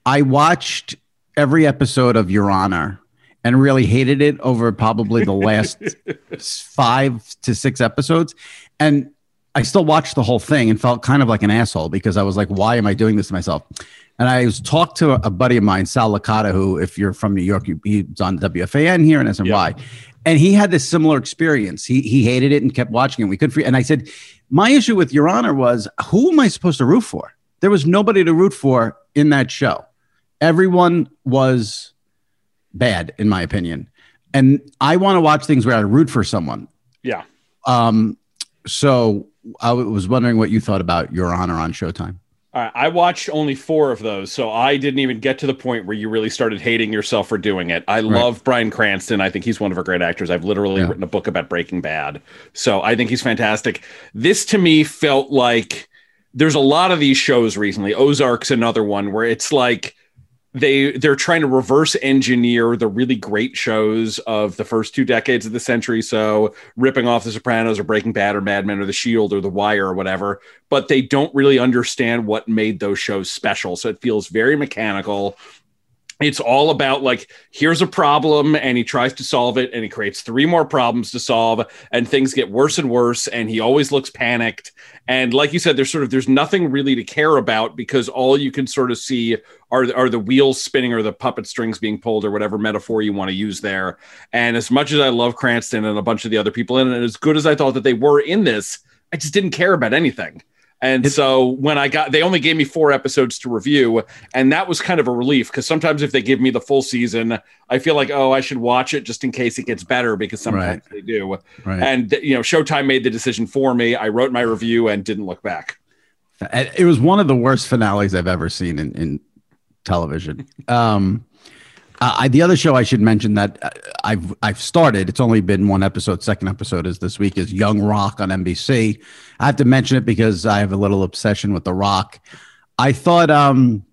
I watched every episode of Your Honor and really hated it over probably the last five to six episodes. And I still watched the whole thing and felt kind of like an asshole because I was like, why am I doing this to myself? And I was talked to a buddy of mine, Sal Licata, who, if you're from New York, he's on WFAN here in SNY. Yep. And he had this similar experience. He he hated it and kept watching it. We could, and I said, my issue with Your Honor was, who am I supposed to root for? There was nobody to root for in that show. Everyone was bad, in my opinion. And I want to watch things where I root for someone.
Yeah.
Um, so I was wondering what you thought about Your Honor on Showtime.
All right, I watched only four of those, so I didn't even get to the point where you really started hating yourself for doing it. I right. love Bryan Cranston. I think he's one of our great actors. I've literally yeah. written a book about Breaking Bad, so I think he's fantastic. This to me felt like there's a lot of these shows recently. Ozark's another one where it's like they they're trying to reverse engineer the really great shows of the first two decades of the century. So ripping off the sopranos or breaking bad or mad men or the shield or the wire or whatever but they don't really understand what made those shows special. So it feels very mechanical. It's all about like here's a problem and he tries to solve it and he creates three more problems to solve and things get worse and worse and he always looks panicked. And like you said there's sort of there's nothing really to care about because all you can sort of see are are the wheels spinning or the puppet strings being pulled or whatever metaphor you want to use there and as much as I love Cranston and a bunch of the other people in it and as good as I thought that they were in this I just didn't care about anything and it, so when I got, they only gave me four episodes to review, and that was kind of a relief because sometimes if they give me the full season, I feel like, oh, I should watch it just in case it gets better because sometimes right. they do. Right. And you know, Showtime made the decision for me. I wrote my review and didn't look back.
It was one of the worst finales I've ever seen in, in television. Um, I, the other show I should mention that uh, I've I've started. It's only been one episode. Second episode is this week. Is Young Rock on NBC. I have to mention it because I have a little obsession with The Rock. I thought um,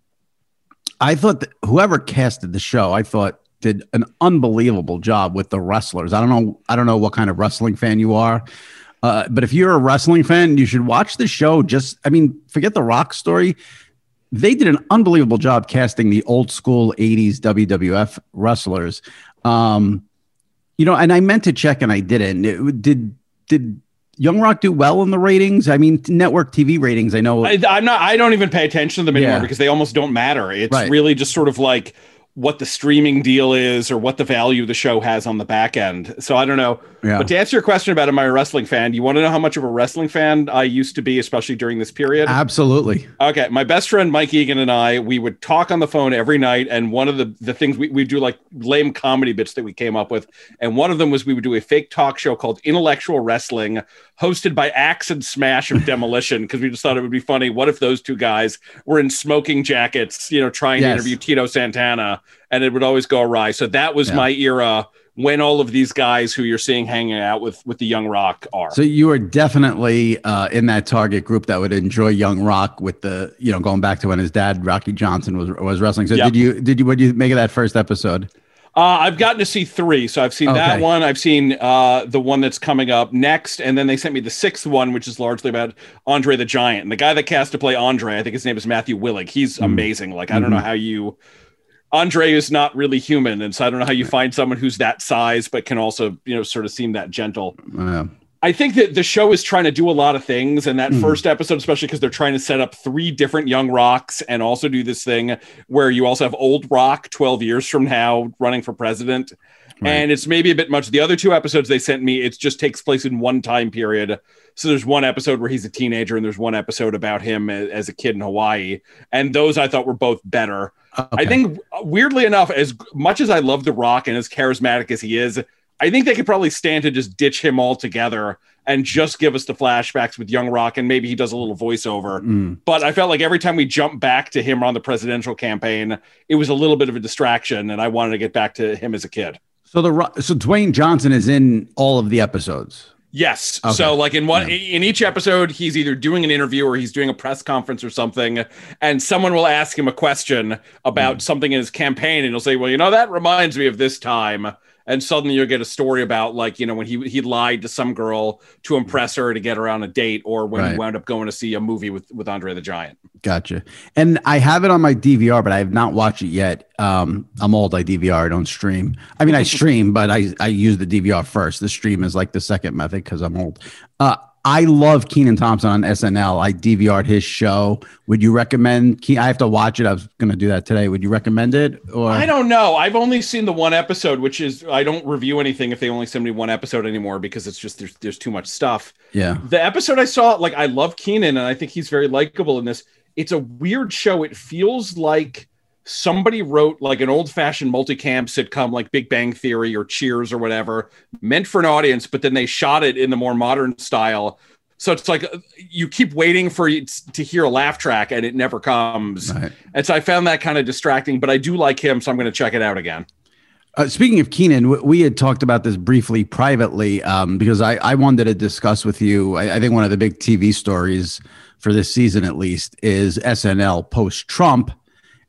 I thought whoever casted the show, I thought did an unbelievable job with the wrestlers. I don't know. I don't know what kind of wrestling fan you are. Uh, but if you're a wrestling fan, you should watch the show. Just, I mean, forget the Rock story they did an unbelievable job casting the old school 80s WWF wrestlers. Um, you know, and I meant to check and I didn't. It, did did Young Rock do well in the ratings? I mean, network TV ratings. I know.
I, am not. I don't even pay attention to them anymore yeah. because they almost don't matter. It's right. really just sort of like what the streaming deal is or what the value the show has on the back end. So I don't know. Yeah. But to answer your question about am I a wrestling fan, you want to know how much of a wrestling fan I used to be, especially during this period?
Absolutely.
Okay. My best friend Mike Egan and I, we would talk on the phone every night. And one of the, the things we, we do like lame comedy bits that we came up with. And one of them was we would do a fake talk show called Intellectual Wrestling, hosted by Axe and Smash of Demolition, because we just thought it would be funny. What if those two guys were in smoking jackets, you know, trying yes. to interview Tito Santana? and it would always go awry. So that was yeah. my era when all of these guys who you're seeing hanging out with with the young rock are.
So you are definitely uh, in that target group that would enjoy young rock with the you know going back to when his dad Rocky Johnson was was wrestling. So yep. did you did you what did you make of that first episode?
Uh, I've gotten to see three, so I've seen okay. that one. I've seen uh, the one that's coming up next, and then they sent me the sixth one, which is largely about Andre the Giant. And the guy that cast to play Andre, I think his name is Matthew Willig. He's mm. amazing. Like I don't know mm-hmm. how you Andre is not really human, and so I don't know how you find someone who's that size but can also, you know, sort of seem that gentle. Yeah. I think that the show is trying to do a lot of things, and that mm. first episode, especially because they're trying to set up three different young rocks and also do this thing where you also have old rock 12 years from now running for president. Right. And it's maybe a bit much. The other two episodes they sent me, it just takes place in one time period. So there's one episode where he's a teenager, and there's one episode about him as a kid in Hawaii. And those I thought were both better. Okay. I think weirdly enough, as much as I love The Rock and as charismatic as he is, I think they could probably stand to just ditch him altogether and just give us the flashbacks with Young Rock and maybe he does a little voiceover. Mm. But I felt like every time we jump back to him on the presidential campaign, it was a little bit of a distraction, and I wanted to get back to him as a kid.
So the so Dwayne Johnson is in all of the episodes.
Yes. Okay. So like in one yeah. in each episode, he's either doing an interview or he's doing a press conference or something, and someone will ask him a question about mm. something in his campaign, and he'll say, "Well, you know, that reminds me of this time." And suddenly you'll get a story about like you know when he he lied to some girl to impress her to get her on a date or when right. he wound up going to see a movie with with Andre the Giant.
Gotcha. And I have it on my DVR, but I have not watched it yet. Um, I'm old. I DVR. I don't stream. I mean, I stream, but I I use the DVR first. The stream is like the second method because I'm old. Uh, I love Kenan Thompson on SNL. I DVR'd his show. Would you recommend? I have to watch it. I was going to do that today. Would you recommend it? Or
I don't know. I've only seen the one episode, which is I don't review anything if they only send me one episode anymore because it's just there's there's too much stuff.
Yeah.
The episode I saw, like I love Kenan and I think he's very likable in this. It's a weird show. It feels like somebody wrote like an old fashioned multicam sitcom like Big Bang Theory or Cheers or whatever, meant for an audience, but then they shot it in the more modern style. So it's like you keep waiting for it to hear a laugh track and it never comes. Right. And so I found that kind of distracting, but I do like him, so I'm going to check it out again.
Uh, speaking of Kenan, we had talked about this briefly privately um, because I, I wanted to discuss with you. I, I, think one of the big TV stories for this season, at least, is SNL post Trump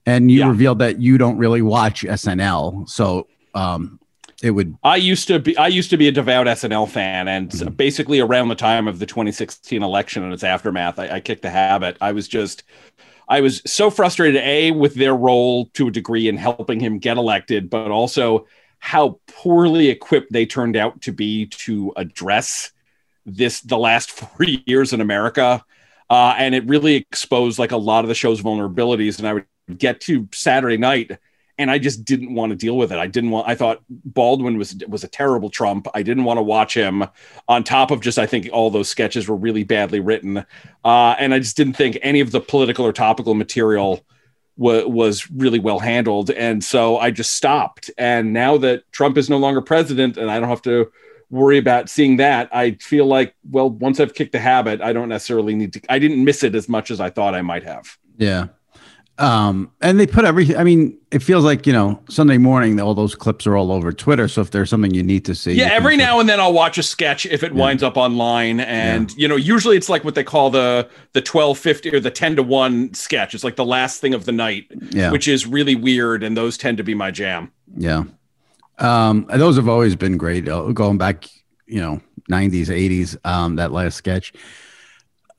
and you yeah. revealed that you don't really watch SNL. So um, it would.
I used to be. I used to be a devout SNL fan, and mm-hmm. basically around the time of the 2016 election and its aftermath, I, I kicked the habit. I was just. I was so frustrated, A, with their role to a degree in helping him get elected, but also how poorly equipped they turned out to be to address this the last four years in America. Uh, and it really exposed like a lot of the show's vulnerabilities. And I would get to Saturday night and I just didn't want to deal with it. I didn't want. I thought Baldwin was was a terrible Trump. I didn't want to watch him. On top of just, I think all those sketches were really badly written, uh, and I just didn't think any of the political or topical material w- was really well handled. And so I just stopped. And now that Trump is no longer president, and I don't have to worry about seeing that, I feel like well, once I've kicked the habit, I don't necessarily need to. I didn't miss it as much as I thought I might have.
Yeah. Um, and they put everything. I mean, it feels like you know Sunday morning. All those clips are all over Twitter. So if there's something you need to see,
yeah, every now and then I'll watch a sketch if it yeah. winds up online, and yeah. you know, usually it's like what they call the the twelve fifty or the ten to one sketch. It's like the last thing of the night, yeah. which is really weird, and those tend to be my jam.
Yeah, um, those have always been great. Uh, going back, you know, nineties, eighties. Um, that last sketch.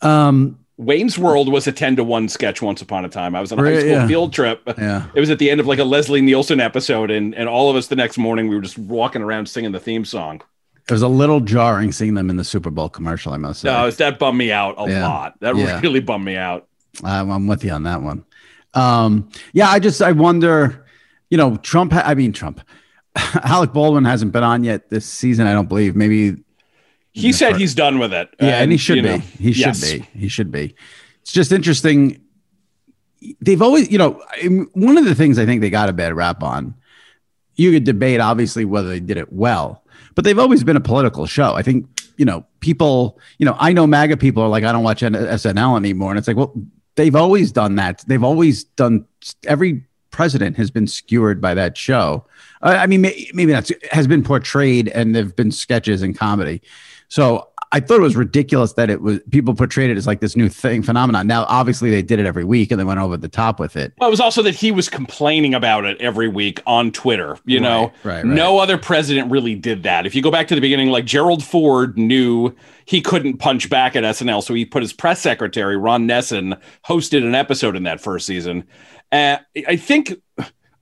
Um, Wayne's World was a 10 to 1 sketch once upon a time. I was on a high school yeah. field trip.
Yeah.
It was at the end of like a Leslie Nielsen episode, and, and all of us the next morning we were just walking around singing the theme song.
It was a little jarring seeing them in the Super Bowl commercial, I must say.
No, that bummed me out a yeah. lot. That yeah. really bummed me out.
I'm, I'm with you on that one. Um, yeah, I just I wonder, you know, Trump. I mean, Trump. Alec Baldwin hasn't been on yet this season. I don't believe. Maybe
he said he's done with it.
Yeah, and, and he should be. Know, he should yes. be. He should be. It's just interesting. They've always, you know, one of the things I think they got a bad rap on. You could debate, obviously, whether they did it well, but they've always been a political show. I think, you know, people, you know, I know MAGA people are like, I don't watch SNL anymore, and it's like, well, they've always done that. They've always done. Every president has been skewered by that show. I mean, maybe that's has been portrayed, and there've been sketches and comedy. So I thought it was ridiculous that it was people portrayed it as like this new thing phenomenon. Now, obviously, they did it every week and they went over the top with it.
Well, it was also that he was complaining about it every week on Twitter. You
right,
know,
right, right.
no other president really did that. If you go back to the beginning, like Gerald Ford knew he couldn't punch back at SNL, so he put his press secretary Ron Nessen hosted an episode in that first season. Uh, I think,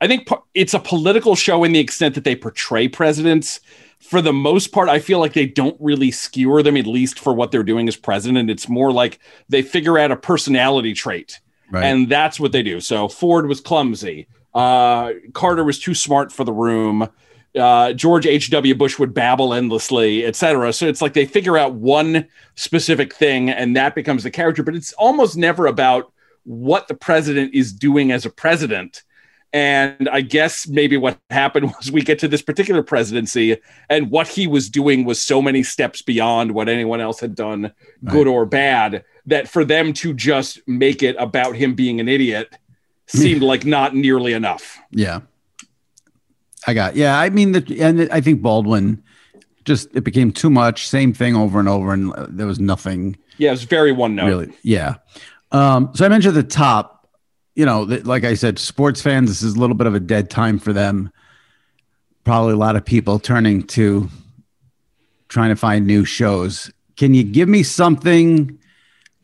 I think it's a political show in the extent that they portray presidents for the most part, I feel like they don't really skewer them, at least for what they're doing as president. It's more like they figure out a personality trait, right. and that's what they do. So Ford was clumsy. Uh, Carter was too smart for the room. Uh, George H.W. Bush would babble endlessly, etc. So it's like they figure out one specific thing, and that becomes the character. But it's almost never about what the president is doing as a president and I guess maybe what happened was we get to this particular presidency, and what he was doing was so many steps beyond what anyone else had done, right. good or bad, that for them to just make it about him being an idiot seemed like not nearly enough.
Yeah. I got, yeah. I mean, the, and I think Baldwin just, it became too much, same thing over and over, and there was nothing.
Yeah, it was very one note.
Really. Yeah. Um, so I mentioned the top you know, like I said, sports fans, this is a little bit of a dead time for them. Probably a lot of people turning to trying to find new shows. Can you give me something,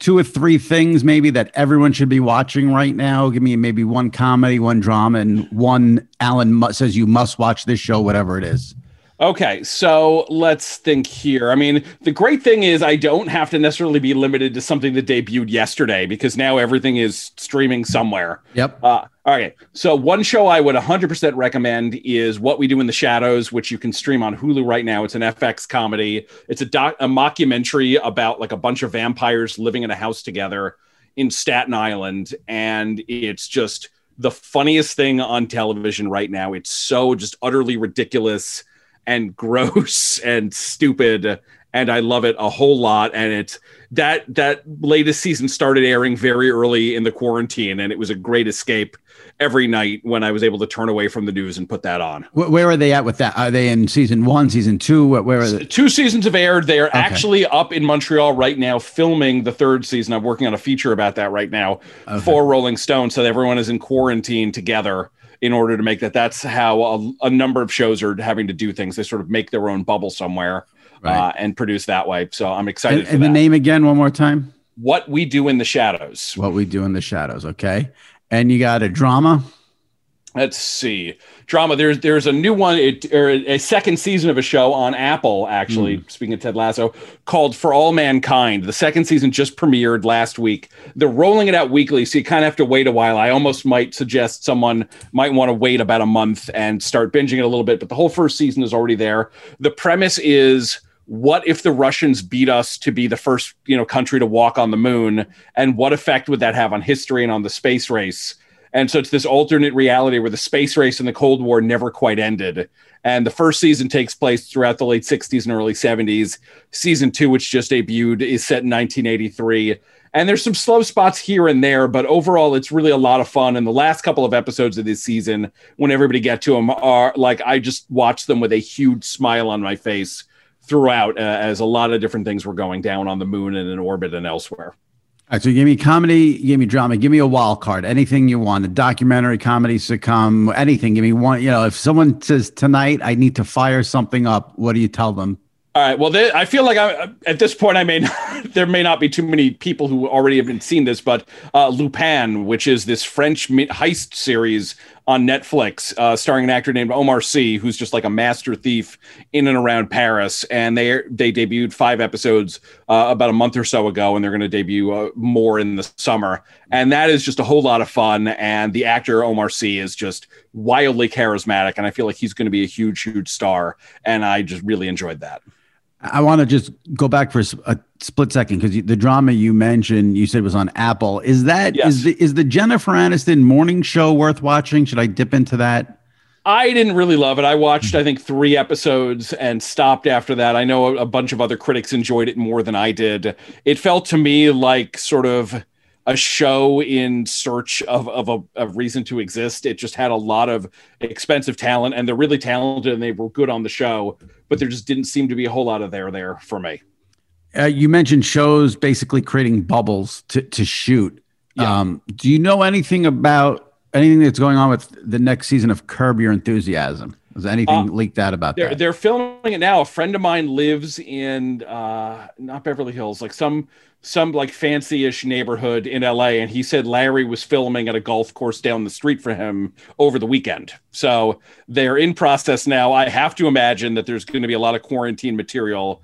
two or three things maybe that everyone should be watching right now? Give me maybe one comedy, one drama, and one Alan says you must watch this show, whatever it is.
Okay, so let's think here. I mean, the great thing is I don't have to necessarily be limited to something that debuted yesterday because now everything is streaming somewhere.
Yep.
Uh, all right. So one show I would 100% recommend is What We Do in the Shadows, which you can stream on Hulu right now. It's an FX comedy. It's a doc, a mockumentary about like a bunch of vampires living in a house together in Staten Island, and it's just the funniest thing on television right now. It's so just utterly ridiculous and gross and stupid and I love it a whole lot. And it's that that latest season started airing very early in the quarantine, and it was a great escape every night when I was able to turn away from the news and put that on.
Where are they at with that? Are they in season one, season two? Where are they?
Two seasons have aired. They are okay. actually up in Montreal right now, filming the third season. I'm working on a feature about that right now okay. for Rolling Stone, so everyone is in quarantine together in order to make that. That's how a, a, number of shows are having to do things. They sort of make their own bubble somewhere right. uh, and produce that way. So I'm excited.
And, and the name again, one more time.
What We Do in the Shadows.
What We Do in the Shadows. Okay. And you got a drama.
Let's see. Drama. There's there's a new one, it, or a second season of a show on Apple. Actually, mm. speaking of Ted Lasso, called For All Mankind. The second season just premiered last week. They're rolling it out weekly, so you kind of have to wait a while. I almost might suggest someone might want to wait about a month and start binging it a little bit. But the whole first season is already there. The premise is what if the Russians beat us to be the first, you know, country to walk on the moon, and what effect would that have on history and on the space race? And so it's this alternate reality where the space race and the Cold War never quite ended. And the first season takes place throughout the late 60s and early 70s. Season two, which just debuted, is set in 1983. And there's some slow spots here and there, but overall, it's really a lot of fun. And the last couple of episodes of this season, when everybody get to them, are like I just watched them with a huge smile on my face throughout, uh, as a lot of different things were going down on the moon and in orbit and elsewhere.
All right, so give me comedy, give me drama, give me a wild card, anything you want, a documentary, comedy, sitcom, anything. Give me one. You know, if someone says tonight I need to fire something up, what do you tell them?
All right. Well, they, I feel like I, at this point, I may not, there may not be too many people who already have been seen this, but uh, Lupin, which is this French heist series on Netflix, uh, starring an actor named Omar Sy, who's just like a master thief in and around Paris. And they they debuted five episodes uh, about a month or so ago, and they're going to debut uh, more in the summer. And that is just a whole lot of fun. And the actor Omar Sy is just wildly charismatic, and I feel like he's going to be a huge, huge star. And I just really enjoyed that.
I want to just go back for a split second because the drama you mentioned, you said was on Apple. Is that yes. is the is the Jennifer Aniston morning show worth watching? Should I dip into that?
I didn't really love it. I watched, I think, three episodes and stopped after that. I know a, a bunch of other critics enjoyed it more than I did. It felt to me like sort of a show in search of, of a, a, reason to exist. It just had a lot of expensive talent, and they're really talented and they were good on the show, but there just didn't seem to be a whole lot of there there for me.
Uh, you mentioned shows basically creating bubbles to, to shoot. Yeah. Um, do you know anything about anything that's going on with the next season of Curb Your Enthusiasm? Has anything uh, leaked out about
they're,
that?
They're filming it now. A friend of mine lives in uh, not Beverly Hills, like some some like fancy-ish neighborhood in LA, and he said Larry was filming at a golf course down the street for him over the weekend. So they're in process now. I have to imagine that there's going to be a lot of quarantine material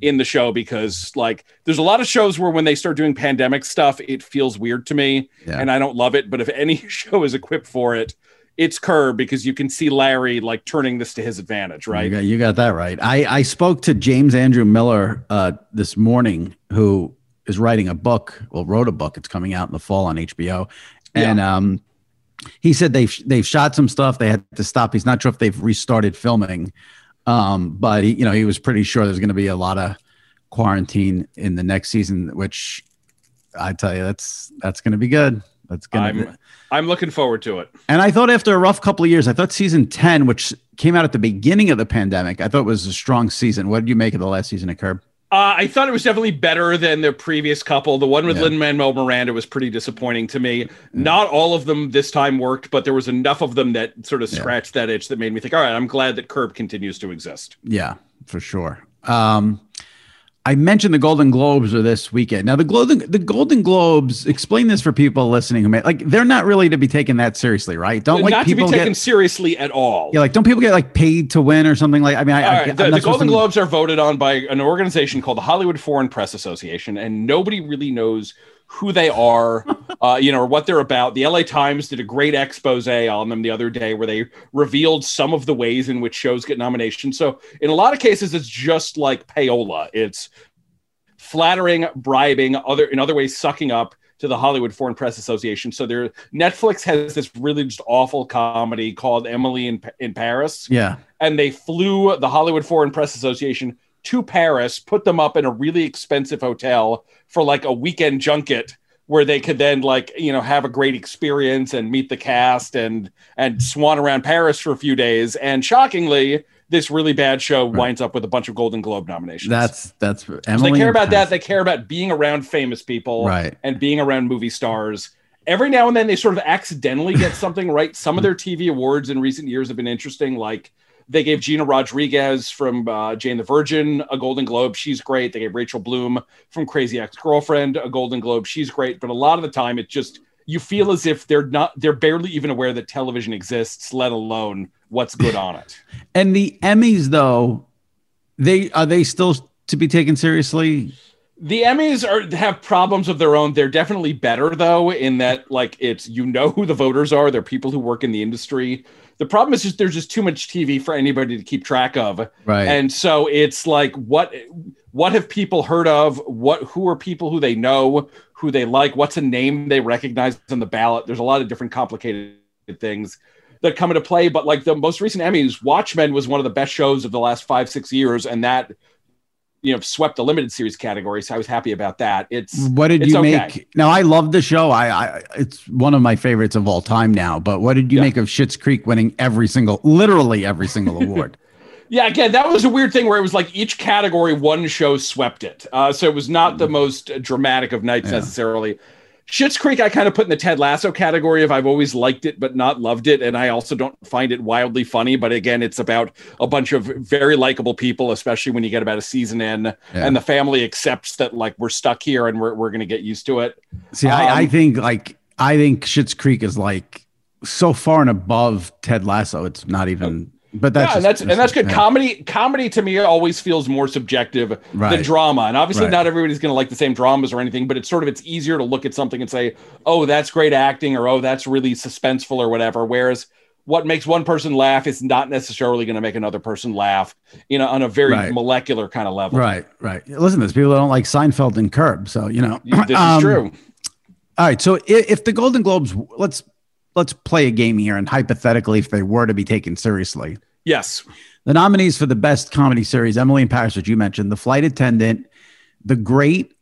in the show because like there's a lot of shows where when they start doing pandemic stuff, it feels weird to me yeah. and I don't love it. But if any show is equipped for it, it's Curb because you can see Larry like turning this to his advantage, right? You
got, you got that right. I, I spoke to James Andrew Miller uh, this morning, who is writing a book. Well, wrote a book. It's coming out in the fall on HBO, and yeah. um, he said they've they've shot some stuff. They had to stop. He's not sure if they've restarted filming, um, but he, you know, he was pretty sure there's going to be a lot of quarantine in the next season, which I tell you, that's that's going to be good. That's gonna.
I'm,
be.
I'm looking forward to it.
And I thought after a rough couple of years, I thought season ten, which came out at the beginning of the pandemic, I thought was a strong season. What did you make of the last season of Curb?
Uh, I thought it was definitely better than the previous couple. The one with yeah. Lin Manuel Miranda was pretty disappointing to me. Yeah. Not all of them this time worked, but there was enough of them that sort of scratched yeah. that itch that made me think, all right, I'm glad that Curb continues to exist.
Yeah, for sure. Um, I mentioned the Golden Globes are this weekend. Now the Golden the Golden Globes. Explain this for people listening who may like they're not really to be taken that seriously, right? Don't
like
not people
to be taken
get,
seriously at all.
Yeah, like don't people get like paid to win or something like? I mean, I,
right, the, the Golden Globes are voted on by an organization called the Hollywood Foreign Press Association, and nobody really knows who they are, uh, you know, or what they're about. The LA Times did a great expose on them the other day where they revealed some of the ways in which shows get nominations. So in a lot of cases, it's just like payola. It's flattering, bribing, other in other ways sucking up to the Hollywood Foreign Press Association. So there, Netflix has this really just awful comedy called Emily in in Paris.
Yeah,
and they flew the Hollywood Foreign Press Association to Paris, put them up in a really expensive hotel for like a weekend junket where they could then like you know have a great experience and meet the cast and and swan around Paris for a few days. And shockingly, this really bad show right. winds up with a bunch of Golden Globe nominations.
That's that's
Emily so they care about that. They care about being around famous people,
right,
and being around movie stars. Every now and then, they sort of accidentally get something right. Some of their TV awards in recent years have been interesting, like They gave Gina Rodriguez from uh, Jane the Virgin a Golden Globe. She's great. They gave Rachel Bloom from Crazy Ex Girlfriend a Golden Globe. She's great. But a lot of the time, it just you feel as if they're not they're barely even aware that television exists, let alone what's good on it.
and the Emmys, though, they are they still to be taken seriously?
The Emmys are have problems of their own. They're definitely better though, in that like it's you know who the voters are. They're people who work in the industry. The problem is just there's just too much TV for anybody to keep track of.
Right.
And so it's like what what have people heard of? What who are people who they know, who they like? What's a name they recognize on the ballot? There's a lot of different complicated things that come into play. But like the most recent Emmys, Watchmen was one of the best shows of the last five, six years, and that you know swept the limited series category so i was happy about that. It's
what did
it's
you
okay.
make? Now i love the show. I, I it's one of my favorites of all time now but what did you
Yeah.
make of Schitt's creek winning every single literally every single award?
Yeah again that was a weird thing where it was like each category one show swept it. Uh, so it was not the most dramatic of nights necessarily Schitt's Creek, I kind of put in the Ted Lasso category of I've always liked it but not loved it, and I also don't find it wildly funny. But again, it's about a bunch of very likable people, especially when you get about a season in, and the family accepts that like we're stuck here and we're we're going to get used to it.
see I, I
Um,
think like i think Schitt's creek is like so far and above ted lasso it's not even but that's
yeah, and that's and that's good.
yeah.
Comedy, comedy to me always feels more subjective
Right.
than drama. And obviously,
Right.
not everybody's going to like the same dramas or anything. But it's sort of it's easier to look at something and say, "Oh, that's great acting," or "Oh, that's really suspenseful," or whatever. Whereas what makes one person laugh is not necessarily going to make another person laugh, you know, on a very
Right.
molecular kind of level.
right right listen there's people that don't like seinfeld and curb so you know
This
Um,
is true.
All right. So if, if the Golden Globes, let's let's play a game here, and hypothetically, if they were to be taken seriously,
Yes.
the nominees for the best comedy series: Emily in Paris, which you mentioned, The Flight Attendant, The Great,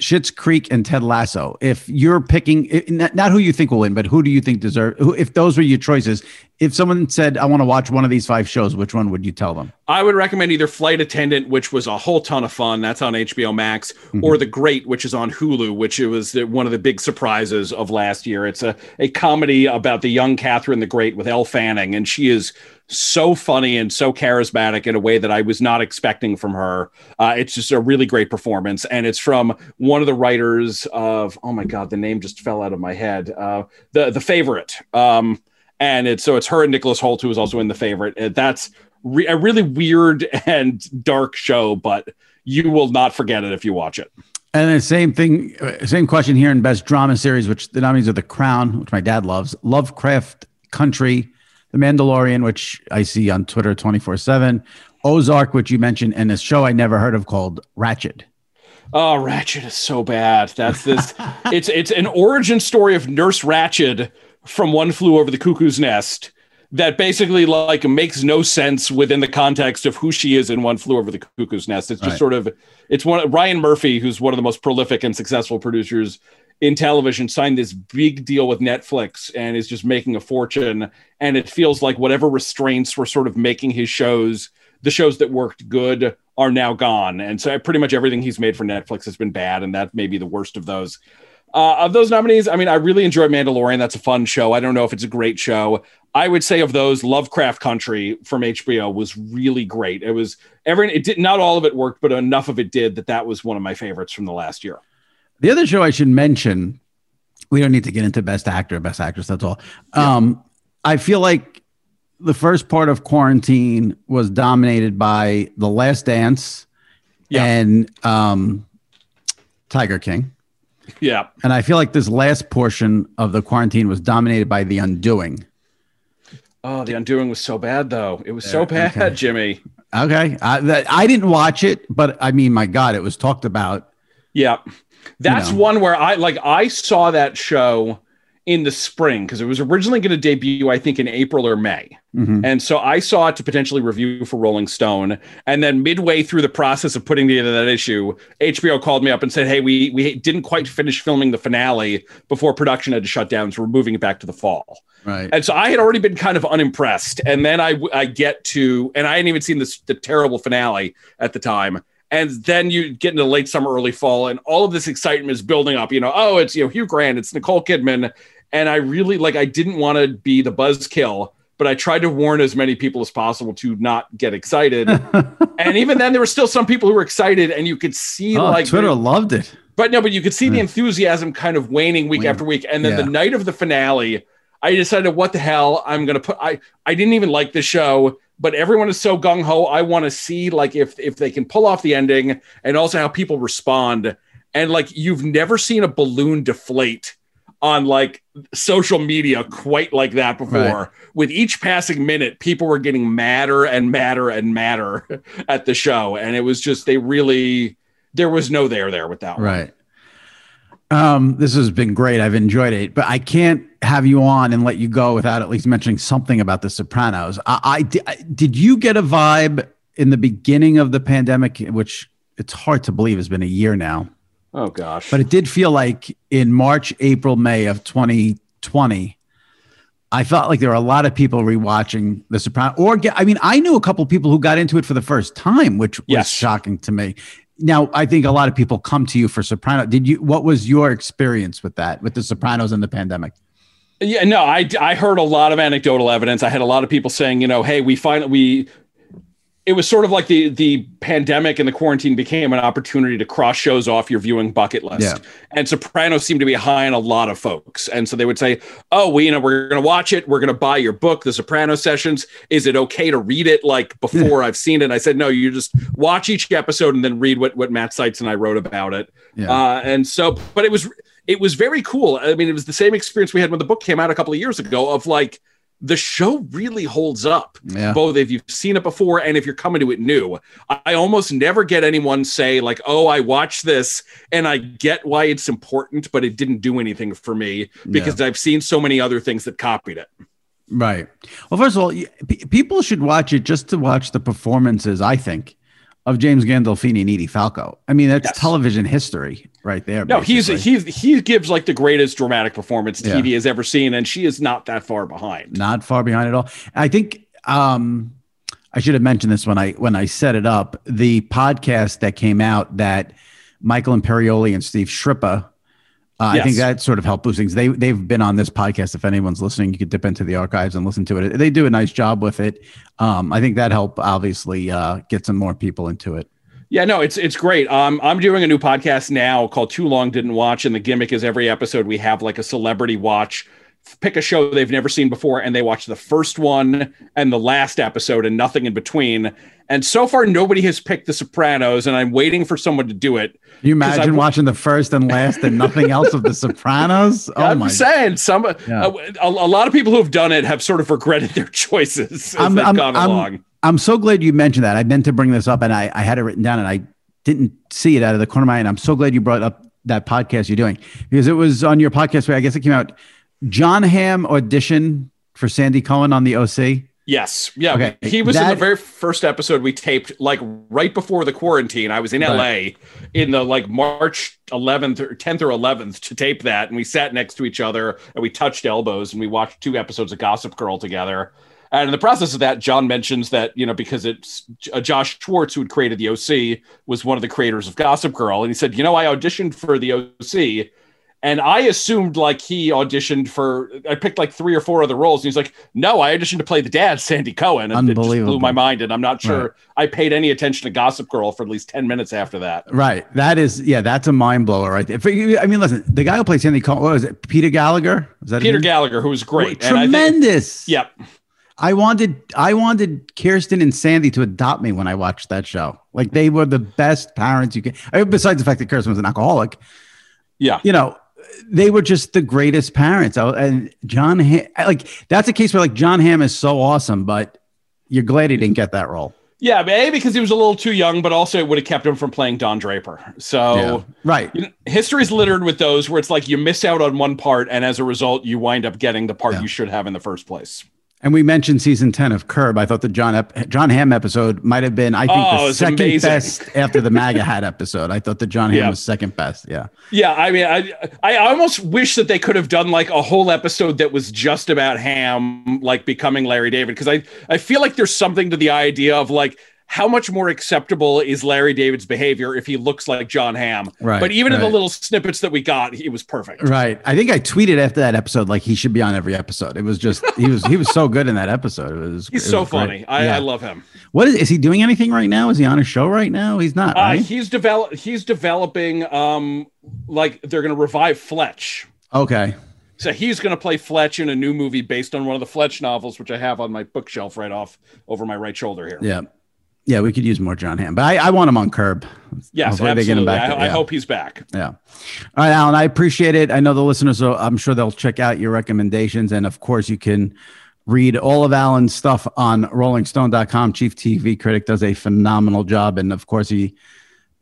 Schitt's Creek, and Ted Lasso. If you're picking, not, who you think will win, but who do you think deserve? Who, if those were your choices, if someone said, "I want to watch one of these five shows," which one would you tell them?
I would recommend either Flight Attendant, which was a whole ton of fun, that's on HBO Max, mm-hmm. or The Great, which is on Hulu, which it was one of the big surprises of last year. It's a, a comedy about the young Catherine the Great with Elle Fanning, and she is so funny and so charismatic in a way that I was not expecting from her. Uh, it's just a really great performance, and it's from one of the writers of oh my god, the name just fell out of my head. Uh, the the favorite. Um, and it's so it's her and Nicholas Hoult who is also in the favorite. And That's re- a really weird and dark show, but you will not forget it if you watch it.
And the same thing, uh, same question here in best drama series, which the nominees are The Crown, which my dad loves, Lovecraft Country, The Mandalorian, which I see on Twitter twenty four seven, Ozark, which you mentioned, and a show I never heard of called Ratched.
Oh, Ratched is so bad. That's this. it's it's an origin story of Nurse Ratched from One Flew Over the Cuckoo's Nest that basically like makes no sense within the context of who she is in One Flew Over the Cuckoo's Nest. It's just
Right.
sort of it's one Ryan Murphy, who's one of the most prolific and successful producers in television, signed this big deal with Netflix and is just making a fortune. And it feels like whatever restraints were sort of making his shows, the shows that worked good are now gone. And so pretty much everything he's made for Netflix has been bad, and that may be the worst of those. Uh, of those nominees, I mean, I really enjoy Mandalorian. That's a fun show. I don't know if it's a great show. I would say of those, Lovecraft Country from HBO was really great. It was every it did not all of it worked, but enough of it did that that was one of my favorites from the last year.
The other show I should mention, we don't need to get into best actor, best actress. That's all. Um, I feel like the first part of quarantine was dominated by The Last Dance
Yeah.
and um, Tiger King.
Yeah,
And I feel like this last portion of the quarantine was dominated by The Undoing.
Oh, The Undoing was so bad, though. It was so bad,
okay.
Jimmy.
Okay. I, that, I didn't watch it, but I mean, my God, it was talked about.
Yeah. That's
know.
one where I like I saw that show in the spring because it was originally going to debut, I think, in April or May.
Mhm.
And so I saw it to potentially review for Rolling Stone. And then midway through the process of putting together that issue, HBO called me up and said, Hey, we we didn't quite finish filming the finale before production had to shut down. So we're moving it back to the fall.
Right.
And so I had already been kind of unimpressed. And then I, I get to, and I hadn't even seen this, the terrible finale at the time. And then you get into late summer, early fall, and all of this excitement is building up. You know, oh, it's you know Hugh Grant, it's Nicole Kidman, and I really like. I didn't want to be the buzzkill, but I tried to warn as many people as possible to not get excited. and even then, there were still some people who were excited, and you could see
oh,
like
Twitter loved it.
But no, but you could see the enthusiasm kind of waning week after week, and then
Yeah.
the night of the finale, I decided, what the hell, I'm gonna put. I I didn't even like the show, but everyone is so gung ho. I want to see like if if they can pull off the ending, and also how people respond. And like you've never seen a balloon deflate on like social media quite like that before.
Right.
With each passing minute, people were getting madder and madder and madder at the show, and it was just they really there was no there there with that one.
Right. Um, this has been great. I've enjoyed it, but I can't have you on and let you go without at least mentioning something about The Sopranos. I, I di- did you get a vibe in the beginning of the pandemic, which it's hard to believe has been a year now,
Oh gosh.
but it did feel like in March, April, May of 2020. I felt like there were a lot of people rewatching The Sopranos, or get, I mean, I knew a couple people who got into it for the first time, which was
Yes.
shocking to me. Now, I think a lot of people come to you for Soprano. Did you? What was your experience with that, with The Sopranos and the pandemic?
Yeah, no, I I heard a lot of anecdotal evidence. I had a lot of people saying, you know, hey, we find we. It was sort of like the the pandemic and the quarantine became an opportunity to cross shows off your viewing bucket list.
Yeah.
And Sopranos seemed to be high on a lot of folks, and so they would say, "Oh, we you know we're going to watch it. We're going to buy your book, The Soprano Sessions. Is it okay to read it like before I've seen it?" And I said, "No, you just watch each episode and then read what what Matt Seitz and I wrote about it."
Yeah.
Uh, and so, but it was it was very cool. I mean, it was the same experience we had when the book came out a couple of years ago. Of like, the show really holds up.
Yeah.
Both if you've seen it before and if you're coming to it new. I almost never get anyone say like, "Oh, I watched this and I get why it's important, but it didn't do anything for me because I've seen so many other things that copied it."
Right. Well, first of all, people should watch it just to watch the performances. I think of James Gandolfini and Edie Falco. I mean, that's
Yes.
television history right there.
No, he's
basically.
he's he gives like the greatest dramatic performance
Yeah.
TV has ever seen, and she is not that far behind.
not far behind at all. I think um, I should have mentioned this when I when I set it up. The podcast that came out that Michael Imperioli and Steve Schirripa. Uh, I think that sort of helped boost things. They they've been on this podcast. If anyone's listening, you could dip into the archives and listen to it. They do a nice job with it. Um, I think that helped obviously uh, get some more people into it.
Yeah, no, it's it's great. Um, I'm doing a new podcast now called Too Long Didn't Watch, and the gimmick is every episode we have like a celebrity watch, pick a show they've never seen before, and they watch the first one and the last episode and nothing in between. And so far, nobody has picked The Sopranos, and I'm waiting for someone to do it.
Can you imagine watching the first and last and nothing else of The Sopranos? Oh
I'm
my!
saying some uh,
Yeah.
a, a, a lot of people who have done it have sort of regretted their choices as
I'm,
they've
I'm,
gone
I'm,
along.
I'm so glad you mentioned that. I meant to bring this up and I, I had it written down and I didn't see it out of the corner of my eye. And I'm so glad you brought up that podcast you're doing because it was on your podcast where I guess it came out. John Hamm audition for Sandy Cohen on the OC.
Yes. Yeah.
Okay,
He was in the very first episode we taped, like right before the quarantine. I was in
Right.
LA in the like March 11th or 10th or 11th to tape that. And we sat next to each other and we touched elbows and we watched two episodes of Gossip Girl together. And in the process of that, John mentions that, you know, because it's uh, Josh Schwartz, who had created the OC, was one of the creators of Gossip Girl. And he said, you know, I auditioned for the OC. And I assumed like he auditioned for, I picked like three or four other roles. And he's like, no, I auditioned to play the dad, Sandy Cohen. And it just blew my mind. And I'm not sure
Right.
I paid any attention to Gossip Girl for at least 10 minutes after that.
Right. That is, yeah, that's a mind blower right there. I mean, listen, the guy who played Sandy Cohen, what was it? Peter Gallagher? Was that
Peter? Gallagher, who was great. And I think,
Tremendous.
yep.
I wanted I wanted Kirsten and Sandy to adopt me when I watched that show. Like they were the best parents you mean, besides the fact that Kirsten was an alcoholic,
Yeah.
you know, they were just the greatest parents. And John, Hamm, like that's a case where like John Hamm is so awesome, but you're glad he didn't get that role.
Yeah. but A, because he was a little too young, but also it would have kept him from playing Don Draper. So.
right.
You know, history's littered with those where it's like you miss out on one part, and as a result, you wind up getting the part
Yeah.
you should have in the first place.
And we mentioned season ten of Curb. I thought the John Ep- John Hamm episode might have been, I think,
Oh,
the second
amazing.
best after the MAGA hat episode. I thought the John Hamm
Yeah.
was second best. Yeah.
Yeah, I mean, I I almost wish that they could have done like a whole episode that was just about Hamm like becoming Larry David because I I feel like there's something to the idea of like how much more acceptable is Larry David's behavior if he looks like John Hamm?
Right.
But even
right.
in the little snippets that we got, he was perfect.
Right. I think I tweeted after that episode like he should be on every episode. It was just he was he was so good in that episode. It was
he's
it
so funny. I,
yeah.
I, love him.
What is is he doing anything right now? Is he on a show right now? He's not. Right?
Uh, he's develop he's developing um like they're gonna revive Fletch.
Okay.
So he's going to play Fletch in a new movie based on one of the Fletch novels, which I have on my bookshelf right off over my right shoulder here.
Yeah. Yeah, we could use more John Hamm, but I, I want him on curb.
Yes,
Hopefully
absolutely. I,
yeah.
I, hope he's back.
Yeah. All right, Alan, I appreciate it. I know the listeners, will, I'm sure they'll check out your recommendations. And of course, you can read all of Alan's stuff on rollingstone.com. Chief TV critic does a phenomenal job. And of course, he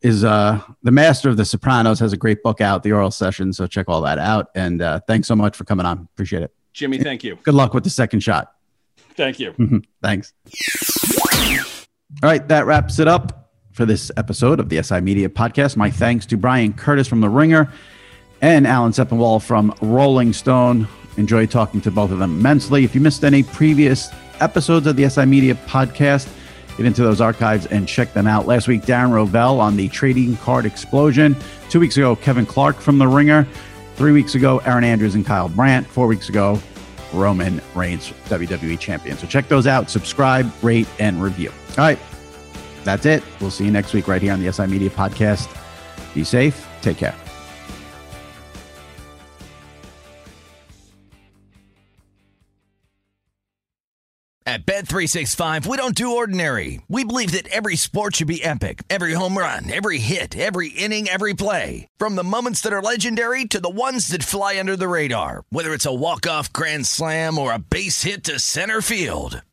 is uh, the master of The Sopranos, has a great book out, The Oral Session. So check all that out. And uh, thanks so much for coming on. Appreciate it.
Jimmy, thank you.
Good luck with the second shot.
Thank you.
thanks. All right, that wraps it up for this episode of the SI Media Podcast. My thanks to Bryan Curtis from The Ringer and Alan Sepinwall from Rolling Stone. Enjoy talking to both of them immensely. If you missed any previous episodes of the SI Media Podcast, get into those archives and check them out. Last week, Darren Rovell on the trading card explosion. Two weeks ago, Kevin Clark from The Ringer. Three weeks ago, Erin Andrews and Kyle Brandt. Four weeks ago, Roman Reigns, WWE Champion. So check those out, subscribe, rate, and review. All right, that's it. We'll see you next week right here on the SI Media Podcast. Be safe. Take care.
At Bet365, we don't do ordinary. We believe that every sport should be epic. Every home run, every hit, every inning, every play. From the moments that are legendary to the ones that fly under the radar. Whether it's a walk-off grand slam or a base hit to center field.